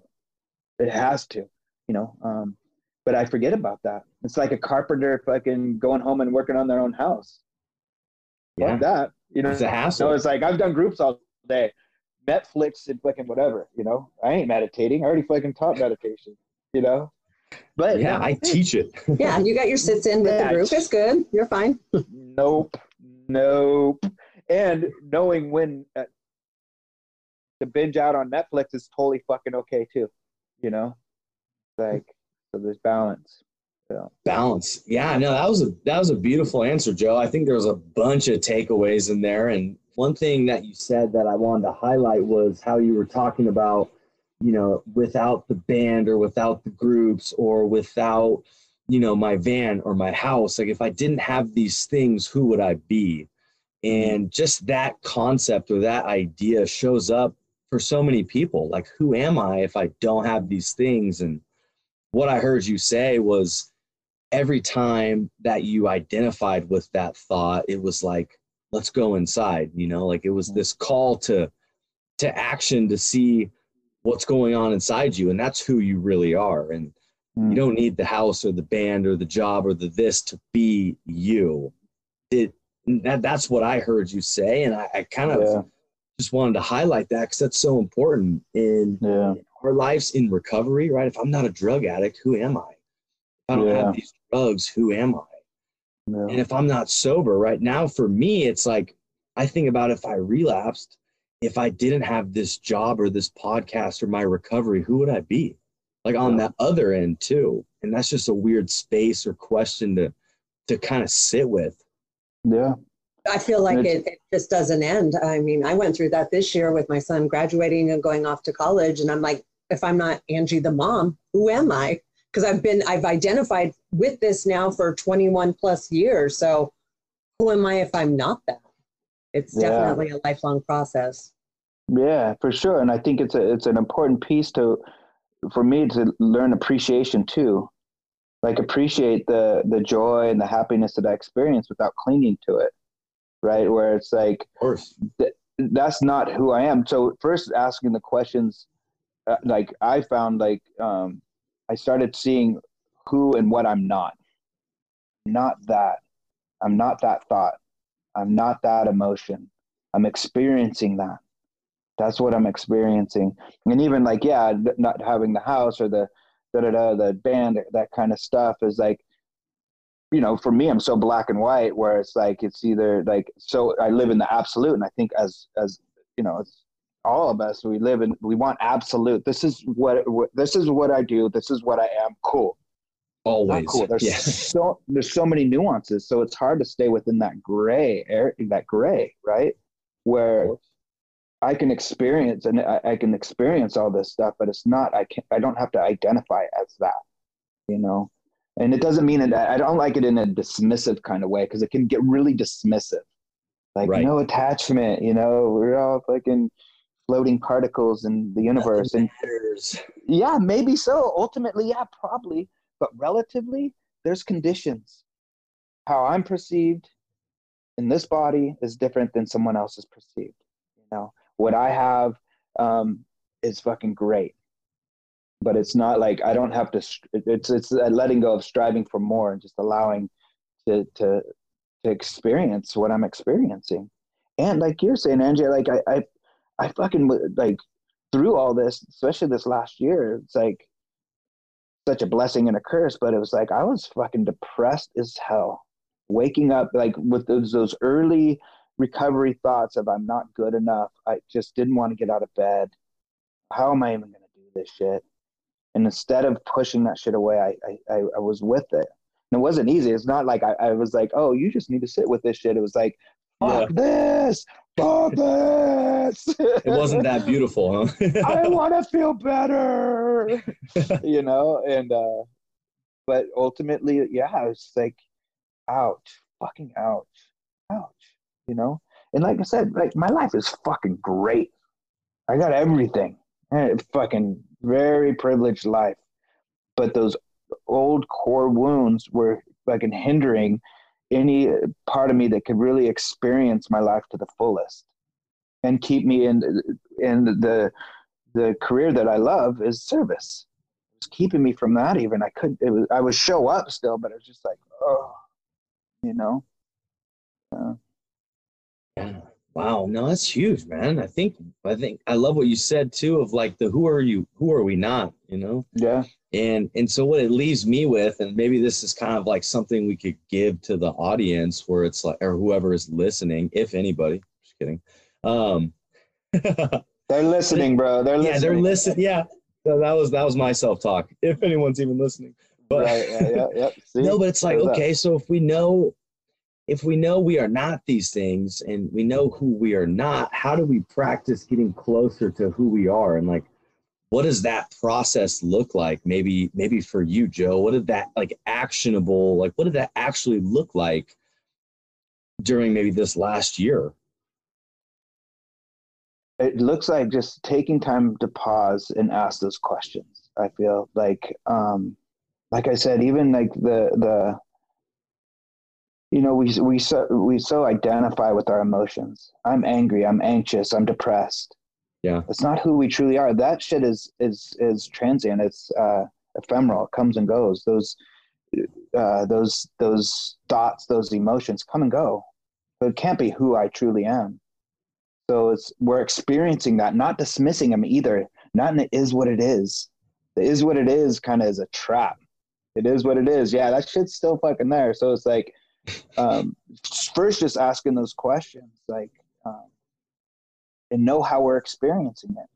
It has to. You know, um, but I forget about that. It's like a carpenter fucking going home and working on their own house. Yeah. Fuck that. You know, It's a hassle. so it's like I've done groups all day, Netflix and fucking whatever. You know, I ain't meditating. I already fucking taught meditation. You know, but yeah, I teach it. Yeah, you got your sits in with Yeah. the group. It's good. You're fine. nope, nope. And knowing when uh, to binge out on Netflix is totally fucking okay too. You know, like so there's balance. So balance yeah no that was a that was a beautiful answer joe i think there was a bunch of takeaways in there and one thing that you said that i wanted to highlight was how you were talking about you know without the band or without the groups or without you know my van or my house like if i didn't have these things who would i be? Mm-hmm. And just that concept or that idea shows up for so many people. Like who am i if i don't have these things? And what i heard you say was every time that you identified with that thought it was like let's go inside you know? Like it was this call to to action to see what's going on inside you and that's who you really are and you Mm. don't need the house or the band or the job or the this to be you it that, that's what i heard you say and i, I kind of yeah, just wanted to highlight that because that's so important in yeah, our lives in recovery, right? If I'm not a drug addict, who am I? If I don't Yeah. have these drugs, who am I? And if I'm not sober right now, for me, it's like I think about if I relapsed, if I didn't have this job or this podcast or my recovery, who would I be? Like on that other end too. And that's just a weird space or question to to kind of sit with. yeah. I feel like it, it just doesn't end. I mean, I went through that this year with my son graduating and going off to college. And I'm like, if I'm not Angie the mom, who am I? Because I've been, I've identified with this now for 21 plus years. So who am I if I'm not that? It's Yeah. definitely a lifelong process. Yeah, for sure. And I think it's a it's an important piece to for me to learn appreciation too. Like appreciate the the joy and the happiness that I experience without clinging to it. Right? Where it's like Of course. that's not who I am. So first asking the questions uh, like I found like um I started seeing who and what I'm not. Not that. I'm not that thought. I'm not that emotion. I'm experiencing that. That's what I'm experiencing. And even like, yeah, not having the house or the da da da, the band, that kind of stuff is like, you know, for me, I'm so black and white where it's like, it's either like, so I live in the absolute. And I think as, as, you know, it's all of us, we live in, we want absolute. This is what, what this is what I do. This is what I am. Cool. Always. cool. There's Yeah. so there's so many nuances, so it's hard to stay within that gray area, that gray, right? Where I can experience and I, I can experience all this stuff, but it's not. I can not I don't have to identify as that, you know. And it doesn't mean that I don't like it in a dismissive kind of way because it can get really dismissive, like Right. no attachment. You know, we're all fucking floating particles in the universe, and yeah, maybe so. Ultimately, yeah, probably. But relatively, there's conditions. How I'm perceived in this body is different than someone else's perceived. You know, what I have um, is fucking great. But it's not like I don't have to. It's it's letting go of striving for more and just allowing to to to experience what I'm experiencing. And like you're saying, Angie, like I I, I fucking like through all this, especially this last year, it's like such a blessing and a curse, but it was like I was fucking depressed as hell. Waking up like with those those early recovery thoughts of I'm not good enough. I just didn't want to get out of bed. How am I even gonna do this shit? And instead of pushing that shit away, I I, I, was with it. And it wasn't easy. It's not like I, I was like, oh, you just need to sit with this shit. It was like, fuck this, It wasn't that beautiful, huh? I want to feel better, you know, and uh, but ultimately, yeah, it's like, ouch, fucking ouch, ouch, you know. And like I said, like my life is fucking great. I got everything. Eh, fucking very privileged life, but those old core wounds were fucking hindering any part of me that could really experience my life to the fullest and keep me in in the the career that I love is service. It was keeping me from that even. I couldn't it was I would show up still, but it was just like, oh you know. Uh, Yeah. Wow. No, that's huge, man. I think I think I love what you said too of like the who are you, who are we not, you know? yeah. And and so what it leaves me with, and maybe this is kind of like something we could give to the audience where it's like or whoever is listening, if anybody, just kidding. Um They're listening, bro. They're listening. yeah, they're listening. Yeah. So that was that was my self-talk, if anyone's even listening. But right, yeah, yeah, yep. See? no, but it's like, okay, so if we know if we know we are not these things and we know who we are not, how do we practice getting closer to who we are? And like what does that process look like? Maybe maybe for you, Joe, what did that like actionable, like what did that actually look like during maybe this last year? it looks like just taking time to pause and ask those questions i feel like um like i said even like the the you know we we so we so identify with our emotions i'm angry i'm anxious i'm depressed Yeah. it's not who we truly are that shit is is is transient it's uh ephemeral it comes and goes those uh those those thoughts those emotions come and go but it can't be who i truly am so it's we're experiencing that, not dismissing them either. Not in it is what it is. The is what it is kind of is a trap. It is what it is. Yeah, that shit's still fucking there. So it's like um, first just asking those questions like um, and know how we're experiencing it.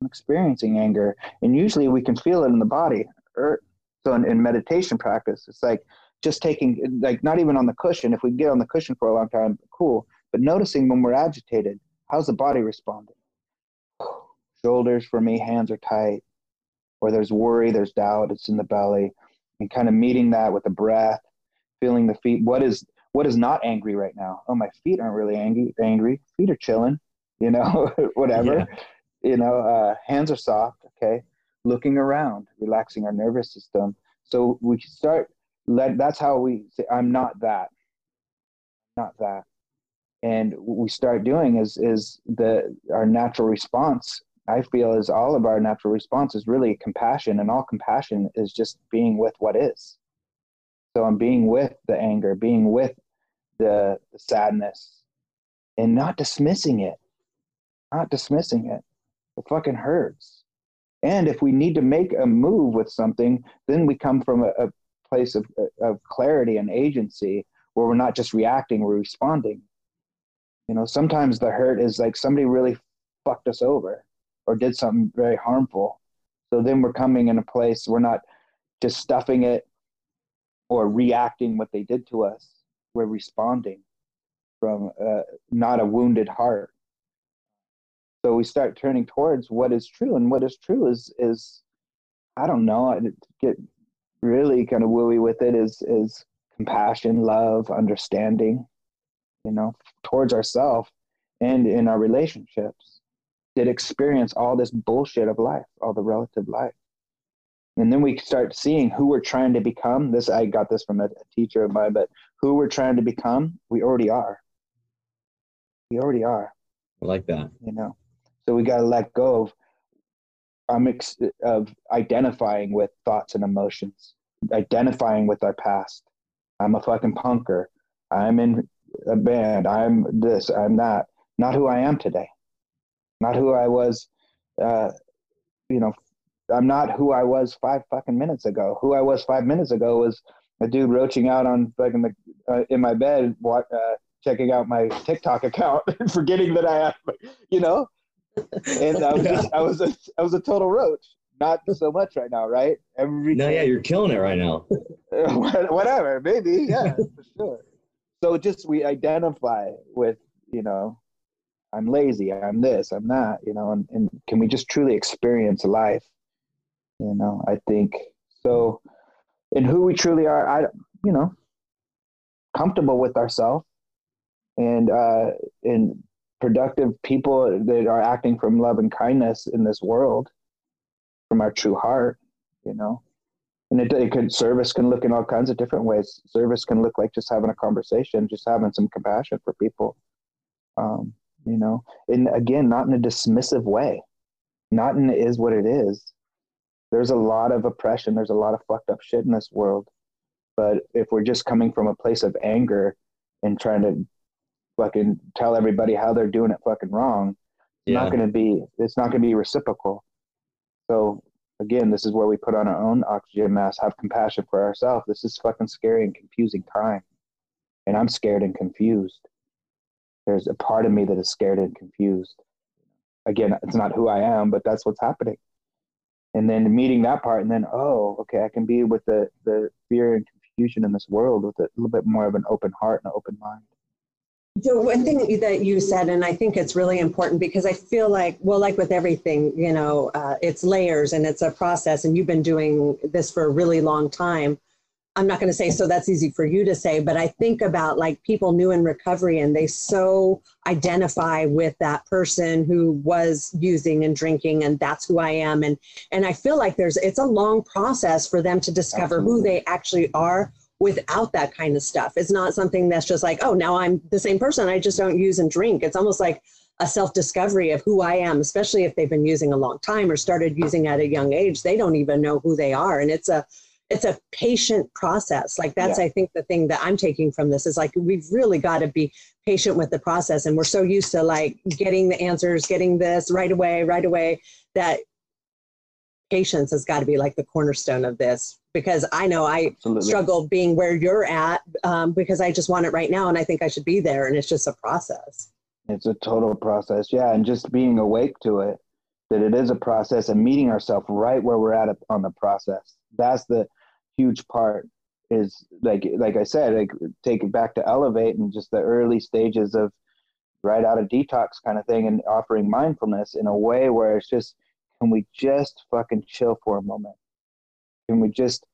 I'm experiencing anger and usually we can feel it in the body or so in, in meditation practice it's like just taking like not even on the cushion. If we get on the cushion for a long time cool but noticing when we're agitated how's the body responding? Shoulders for me hands are tight or there's worry there's doubt it's in the belly and kind of meeting that with the breath feeling the feet. What is what is not angry right now? Oh my feet aren't really angry angry. Feet are chilling you know whatever. Yeah. you know uh, hands are soft okay? Looking around relaxing our nervous system. So we start let that's how we say i'm not that. Not that. And what we start doing is is the our natural response i feel is all of our natural response is really compassion and all compassion is just being with what is so i'm being with the anger being with the, the sadness and not dismissing it not dismissing it it fucking hurts and if we need to make a move with something then we come from a, a place of, of clarity and agency where we're not just reacting we're responding you know, sometimes the hurt is like somebody really fucked us over or did something very harmful. So then we're coming in a place we're not just stuffing it or reacting what they did to us. We're responding from uh, not a wounded heart. So we start turning towards what is true, and what is true is is I don't know. I get really kind of wooey with it. Is is compassion, love, understanding you know, towards ourselves and in our relationships Did experience all this bullshit of life, all the relative life. And then we start seeing who we're trying to become. This I got this from a, teacher of mine, but who we're trying to become, we already are. We already are. I like that. You know, so we got to let go of I'm ex- of identifying with thoughts and emotions, identifying with our past. I'm a fucking punker. I'm in a band. I'm this. I'm that. Not who I am today. Not who I was. Uh, you know, I'm not who I was five fucking minutes ago. Who I was five minutes ago was a dude roaching out on fucking the, uh, in my bed, what, uh, checking out my TikTok account, forgetting that I have, you know. And I was just, I was a I was a total roach. Not so much right now, right? Every no, yeah, you're killing it right now. Whatever, maybe, yeah, for sure so just we identify with you know i'm lazy i'm this i'm that you know and, and can we just truly experience life you know i think so. In who we truly are i you know comfortable with ourselves and uh in productive people that are acting from love and kindness in this world from our true heart you know. And it, it could service can look in all kinds of different ways. Service can look like just having a conversation just having some compassion for people um, you know. And again not in a dismissive way. Not in is what it is there's a lot of oppression there's a lot of fucked up shit in this world but if we're just coming from a place of anger and trying to fucking tell everybody how they're doing it fucking wrong it's yeah. not going to be it's not going to be reciprocal so again, this is where we put on our own oxygen mask, have compassion for ourselves. This is fucking scary and confusing time. And I'm scared and confused. There's a part of me that is scared and confused. Again, it's not who I am, but that's what's happening. And then meeting that part, and then, oh, okay, I can be with the, the fear and confusion in this world with a little bit more of an open heart and an open mind. So one thing that you said, and I think it's really important because I feel like, well, like with everything, you know, uh, it's layers and it's a process, and you've been doing this for a really long time. I'm not going to say so that's easy for you to say, but I think about like people new in recovery and they so identify with that person who was using and drinking and that's who I am and and I feel like there's it's a long process for them to discover Absolutely. who they actually are without that kind of stuff. It's not something that's just like, oh, now I'm the same person. I just don't use and drink. It's almost like a self discovery of who I am, especially if they've been using a long time or started using at a young age. They don't even know who they are. And it's a, it's a patient process. Like that's, yeah. I think, the thing that I'm taking from this is like we've really got to be patient with the process, and we're so used to like getting the answers, getting this right away, right away. That patience has got to be like the cornerstone of this because I know I Absolutely. struggle being where you're at um, because I just want it right now and I think I should be there and it's just a process. It's a total process. Yeah. And just being awake to it, that it is a process and meeting ourselves right where we're at on the process. That's the huge part is like, like I said, like take it back to elevate and just the early stages of right out of detox kind of thing and offering mindfulness in a way where it's just, can we just fucking chill for a moment? Can we just,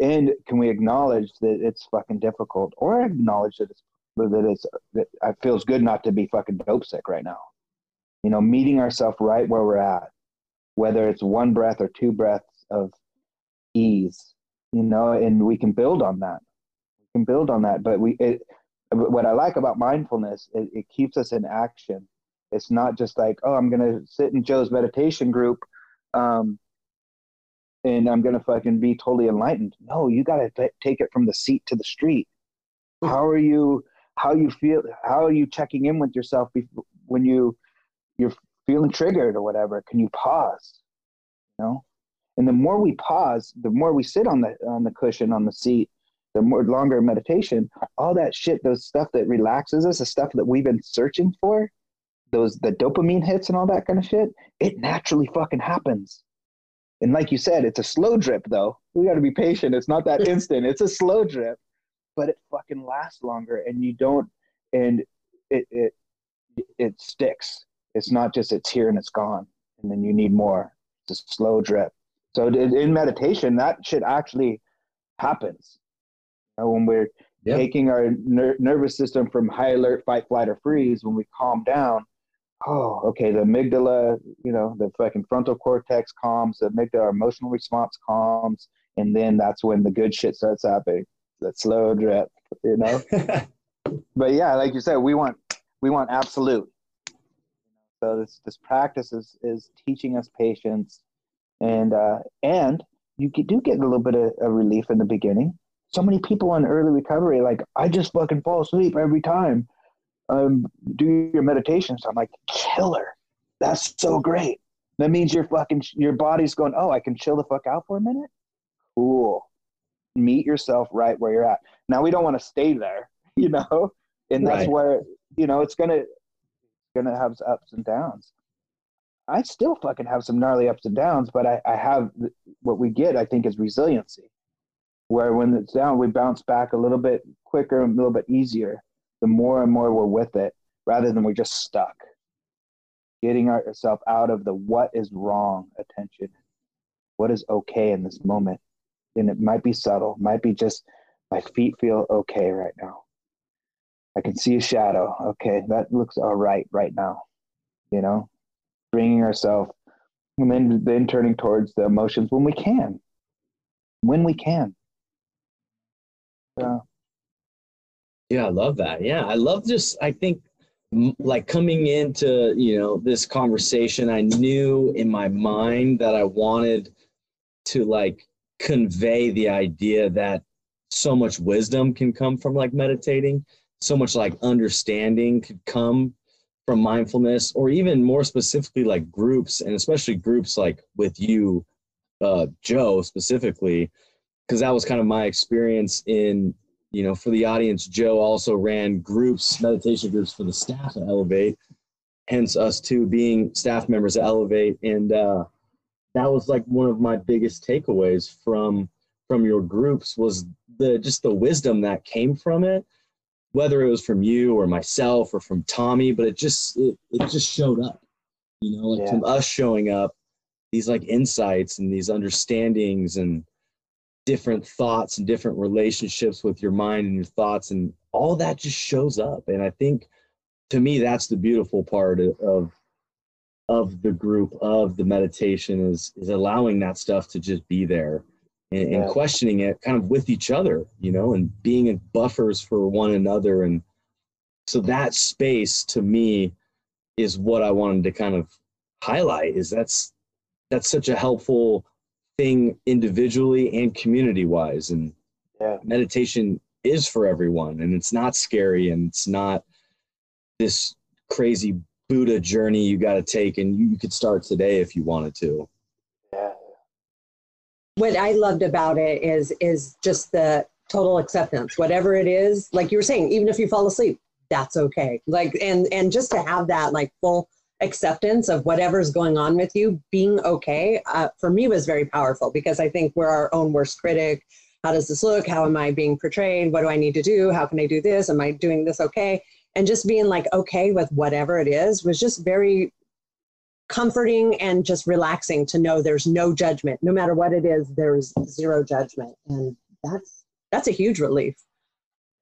and can we acknowledge that it's fucking difficult or acknowledge that it's that it's that it feels good not to be fucking dope sick right now. You know, meeting ourselves right where we're at, whether it's one breath or two breaths of ease, you know, and we can build on that. We can build on that. But we, it, what I like about mindfulness, it, it keeps us in action. It's not just like, oh, I'm gonna sit in Joe's meditation group, um, and I'm gonna fucking be totally enlightened. No, you gotta t- take it from the seat to the street. How are you? how you feel how are you checking in with yourself when you you're feeling triggered or whatever can you pause you know and the more we pause the more we sit on the on the cushion on the seat the more longer meditation all that shit those stuff that relaxes us the stuff that we've been searching for those the dopamine hits and all that kind of shit it naturally fucking happens. And like you said it's a slow drip though. We got to be patient. It's not that instant. It's a slow drip but it fucking lasts longer and you don't and it it it sticks. It's not just it's here and it's gone and then you need more. It's a slow drip so in meditation that shit actually happens you know, when we're yep. taking our ner- nervous system from high alert fight flight or freeze when we calm down oh okay the amygdala you know the fucking frontal cortex calms the amygdala emotional response calms and then that's when the good shit starts happening that slow drip, you know. but yeah, like you said, we want we want absolute. So this this practice is is teaching us patience, and uh, and you do get a little bit of, of relief in the beginning. So many people in early recovery, like I just fucking fall asleep every time. Um, do your meditations. I'm like, killer. That's so great. That means your fucking your body's going, oh, I can chill the fuck out for a minute. Cool meet yourself right where you're at. Now we don't want to stay there, you know, and that's right. where you know it's gonna gonna have ups and downs. I still fucking have some gnarly ups and downs, but I, I have what we get. I think is resiliency, where when it's down, we bounce back a little bit quicker, and a little bit easier. The more and more we're with it, rather than we're just stuck. Getting ourselves out of the what is wrong attention, what is okay in this moment, and it might be subtle, might be just my feet feel okay right now. I can see a shadow. Okay, that looks all right right now. You know, bringing ourselves and then then turning towards the emotions when we can, when we can. Yeah. Yeah, I love that. Yeah, I love just. I think like coming into you know this conversation, I knew in my mind that I wanted to like convey the idea that so much wisdom can come from like meditating so much like understanding could come from mindfulness or even more specifically like groups and especially groups like with you uh, joe specifically because that was kind of my experience in you know for the audience joe also ran groups meditation groups for the staff at elevate hence us two being staff members at elevate and uh, that was like one of my biggest takeaways from from your groups was the just the wisdom that came from it whether it was from you or myself or from tommy but it just it, it just showed up you know like yeah. from us showing up these like insights and these understandings and different thoughts and different relationships with your mind and your thoughts and all that just shows up and i think to me that's the beautiful part of of the group of the meditation is is allowing that stuff to just be there and, and questioning it kind of with each other you know and being in buffers for one another and so that space to me is what i wanted to kind of highlight is that's that's such a helpful thing individually and community wise and yeah. meditation is for everyone and it's not scary and it's not this crazy Buddha journey you got to take, and you, you could start today if you wanted to. What I loved about it is is just the total acceptance. Whatever it is, like you were saying, even if you fall asleep, that's okay. Like and and just to have that like full acceptance of whatever's going on with you being okay uh, for me was very powerful because i think we're our own worst critic. How does this look? How am i being portrayed? What do i need to do? How can i do this? Am i doing this okay? And just being like okay with whatever it is was just very comforting and just relaxing to know there's no judgment. No matter what it is there's zero judgment. And that's that's a huge relief.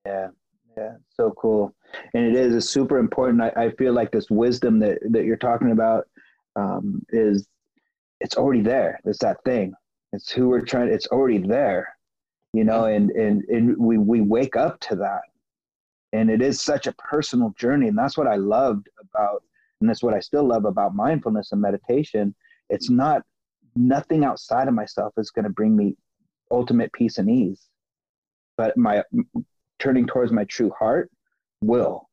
Yeah yeah so cool. And it is a super important. I, I feel like this wisdom that that you're talking about um, is it's already there. It's that thing. It's who we're trying it's already there you know and and and we we wake up to that. And it is such a personal journey. And that's what i loved about and that's what i still love about mindfulness and meditation. It's not nothing outside of myself is going to bring me ultimate peace and ease. But my turning towards my true heart will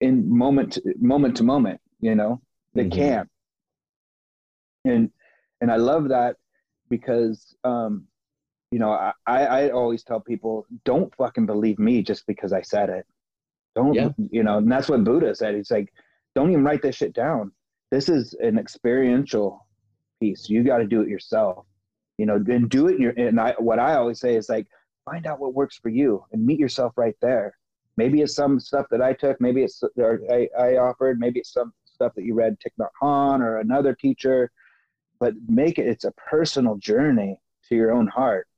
in moment to, moment to moment you know they mm-hmm. can. And and i love that because um you know i i always tell people don't fucking believe me just because i said it. Don't yeah. you know and that's what buddha said. He's like don't even write this shit down. This is an experiential piece. You got to do it yourself. You know then do it in your and i what i always say is like find out what works for you and meet yourself right there. Maybe it's some stuff that i took maybe it's or I, I offered maybe it's some stuff that you read Thich Nhat Hanh or another teacher but make it it's a personal journey to your own heart.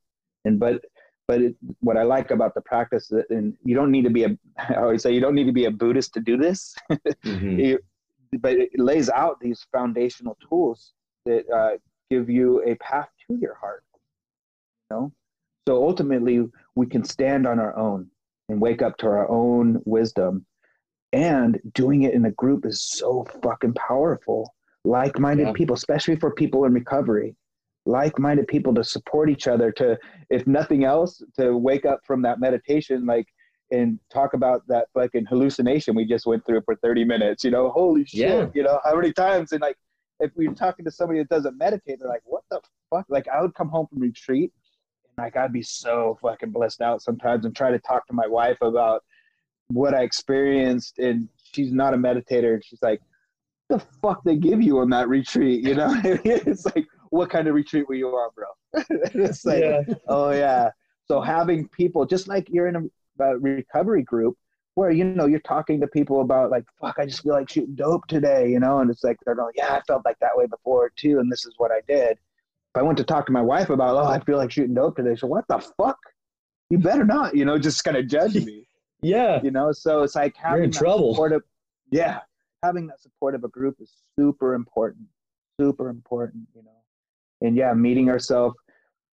And but but it, what I like about the practice, and you don't need to be a, I always say you don't need to be a Buddhist to do this, mm-hmm. it, but it lays out these foundational tools that uh, give you a path to your heart. You know, so ultimately we can stand on our own and wake up to our own wisdom, and doing it in a group is so fucking powerful. Like-minded yeah. people, especially for people in recovery, like-minded people to support each other to if nothing else to wake up from that meditation like and talk about that fucking hallucination we just went through for 30 minutes you know? Holy shit yeah. you know how many times? And like if we are talking to somebody that doesn't meditate they're like what the fuck? Like i would come home from retreat and like i'd be so fucking blissed out sometimes and try to talk to my wife about what i experienced and she's not a meditator and she's like the fuck they give you on that retreat? You know it's like what kind of retreat were you on, bro? it's like, yeah. oh yeah. So having people, just like you're in a, a, recovery group, where you know you're talking to people about like, fuck, I just feel like shooting dope today, you know, and it's like they're going, yeah, I felt like that way before too, and this is what I did. If I went to talk to my wife about, oh, I feel like shooting dope today, so what the fuck? You better not, you know, just kind of judge me. yeah. You know, so it's like having you're in trouble. Supportive, yeah, having that support of a group is super important, super important. You know and yeah meeting ourselves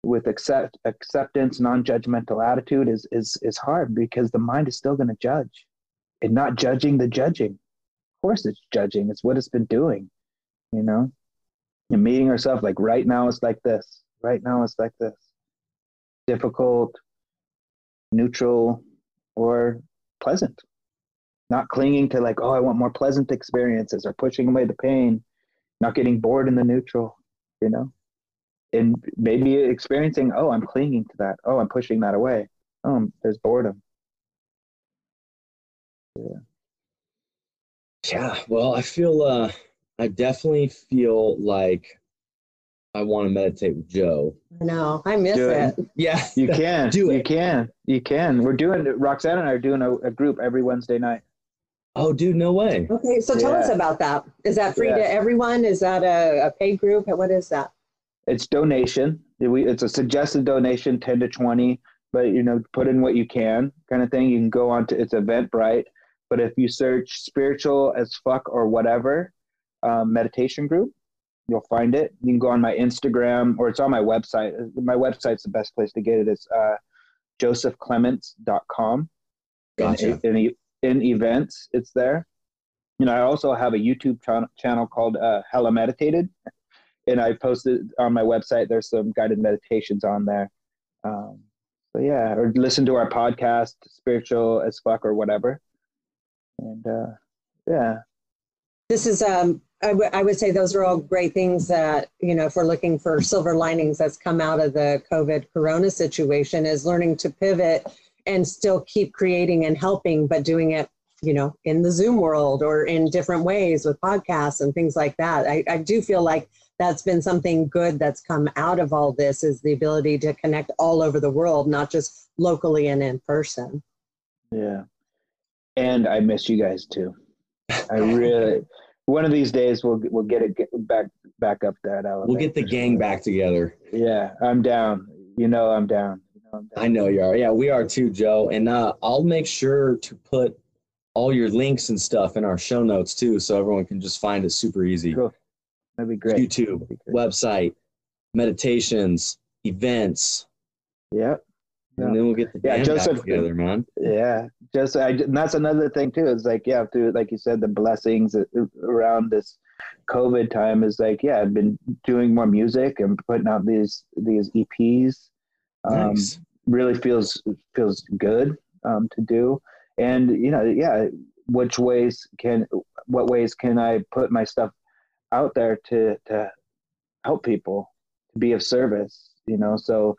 with accept acceptance non-judgmental attitude is is is hard because the mind is still going to judge and not judging the judging. Of course it's judging it's what it's been doing you know? And meeting ourselves like right now it's like this right now it's like this. Difficult neutral or pleasant. Not clinging to like oh i want more pleasant experiences or pushing away the pain not getting bored in the neutral you know and maybe experiencing, oh, I'm clinging to that. Oh, I'm pushing that away. Oh, there's boredom. Yeah. Yeah. Well, I feel, uh, I definitely feel like I want to meditate with Joe. I know. I miss it. it. Yeah. You can. Do it. You can. You can. We're doing Roxanne and I are doing a, a group every Wednesday night. Oh, dude, no way. Okay, so tell yeah. us about that. Is that free yeah. to everyone? Is that a, a paid group? What is that? It's donation. It's a suggested donation, ten to twenty, but you know, put in what you can, kind of thing. You can go on to it's Eventbrite, but if you search "spiritual as fuck" or whatever um, meditation group, you'll find it. You can go on my Instagram or it's on my website. My website's the best place to get it. It's uh, josephclements.com. Gotcha. In, in, in events, it's there. You know, I also have a YouTube channel, channel called uh, Hella Meditated and I posted on my website. There's some guided meditations on there. Um, so yeah, or listen to our podcast, spiritual as fuck or whatever. And uh, yeah, this is um, I, w- I would say those are all great things that you know if we're looking for silver linings that's come out of the covid corona situation is learning to pivot and still keep creating and helping but doing it you know in the zoom world or in different ways with podcasts and things like that i, I do feel like that's been something good that's come out of all this is the ability to connect all over the world not just locally and in person Yeah. And I miss you guys too. I really. One of these days we'll we'll get it get back back up that elevator. We'll get the gang back together. Yeah, I'm down. You know I'm down. You know I'm down. I know you are. Yeah, we are too, Joe. And uh, I'll make sure to put all your links and stuff in our show notes too, so everyone can just find it super easy. Cool. That'd be great. YouTube, be great. website, meditations, events, Yep. Yeah. and then we'll get the Yeah, Joseph- together, man. Yeah, just I, and that's another thing too. It's like yeah, through like you said, the blessings around this COVID time is like yeah, I've been doing more music and putting out these these EPs. Um, Nice. Really feels feels good um, to do, and you know yeah, which ways can what ways can I put my stuff out there to to help people to be of service? You know, so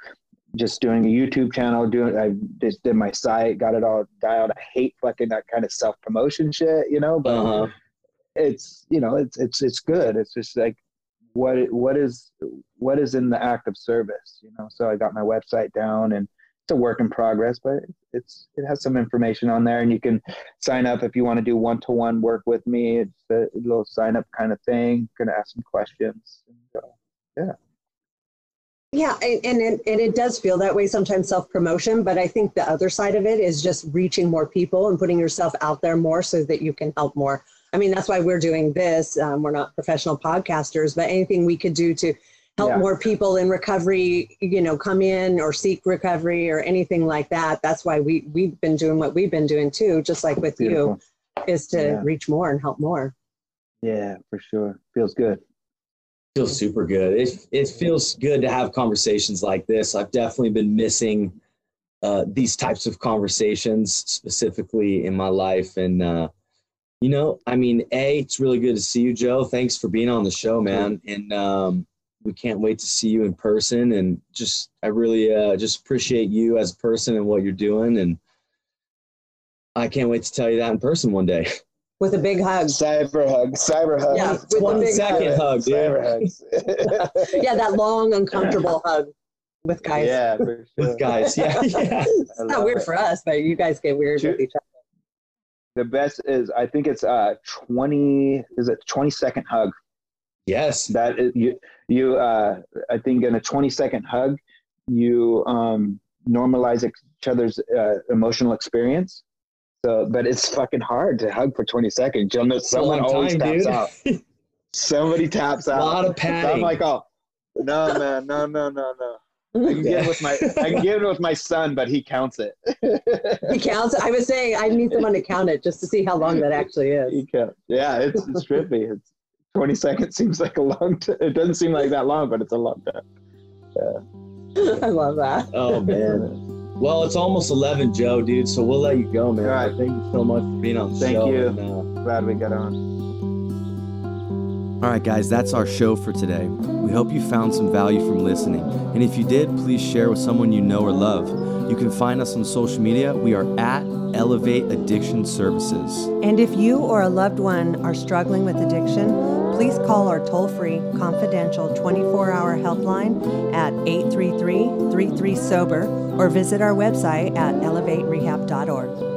just doing a YouTube channel, doing I just did my site, got it all dialed. I hate fucking that kind of self promotion shit, you know, but Uh-huh. it's you know, it's it's it's good. It's just like what what is what is in the act of service, you know. So I got my website down and it's a work in progress, but it's it has some information on there and you can sign up if you want to do one to one work with me. It's a little sign up kind of thing. Gonna ask some questions. And, uh, Yeah, and, and, it, and it does feel that way sometimes self promotion, but I think the other side of it is just reaching more people and putting yourself out there more so that you can help more. I mean, that's why we're doing this. Um, we're not professional podcasters, but anything we could do to help Yeah. more people in recovery, you know, come in or seek recovery or anything like that. That's why we, we've been doing what we've been doing too, just like with beautiful. you, is to Yeah. reach more and help more. Yeah, for sure. Feels good. feels super good. It it feels good to have conversations like this. I've definitely been missing uh, these types of conversations specifically in my life, and uh, you know, I mean, a it's really good to see you, Joe. Thanks for being on the show, man, and um, we can't wait to see you in person. And just I really uh, just appreciate you as a person and what you're doing, and I can't wait to tell you that in person one day. With a big hug. Cyber hug. Cyber hug. Yeah, with the 20 big second hug. hug, dude. Cyber hugs. Yeah, that long, uncomfortable hug with guys. Yeah, for sure. With guys, yeah, yeah. I It's not weird it. for us, but you guys get weird Sure. with each other. The best is I think it's uh twenty is it twenty second hug. Yes. That is, you you uh I think in a twenty second hug you um normalize each other's uh, emotional experience. So, but it's fucking hard to hug for twenty seconds. You'll know someone always time, taps dude. out. Somebody taps out. A out. lot of So I'm padding. like, oh no, man, no, no, no, no. I can get it with my I can get it with my son, but he counts it. He counts. I was saying I need someone to count it just to see how long that actually is. he counts. Yeah, it's it's trippy. It's twenty seconds seems like a long time. It doesn't seem like that long, but it's a long time. Yeah. I love that. Oh man. Well, it's almost eleven, Joe, dude. So we'll let you go, man. All right. Thank you so much for being on the Thank show. you. and, uh, Glad we got on. All right, guys, that's our show for today. We hope you found some value from listening. And if you did, please share with someone you know or love. You can find us on social media. We are at Elevate Addiction Services. And if you or a loved one are struggling with addiction, please call our toll free, confidential 24 hour helpline at 833 33 Sober or visit our website at elevaterehab.org.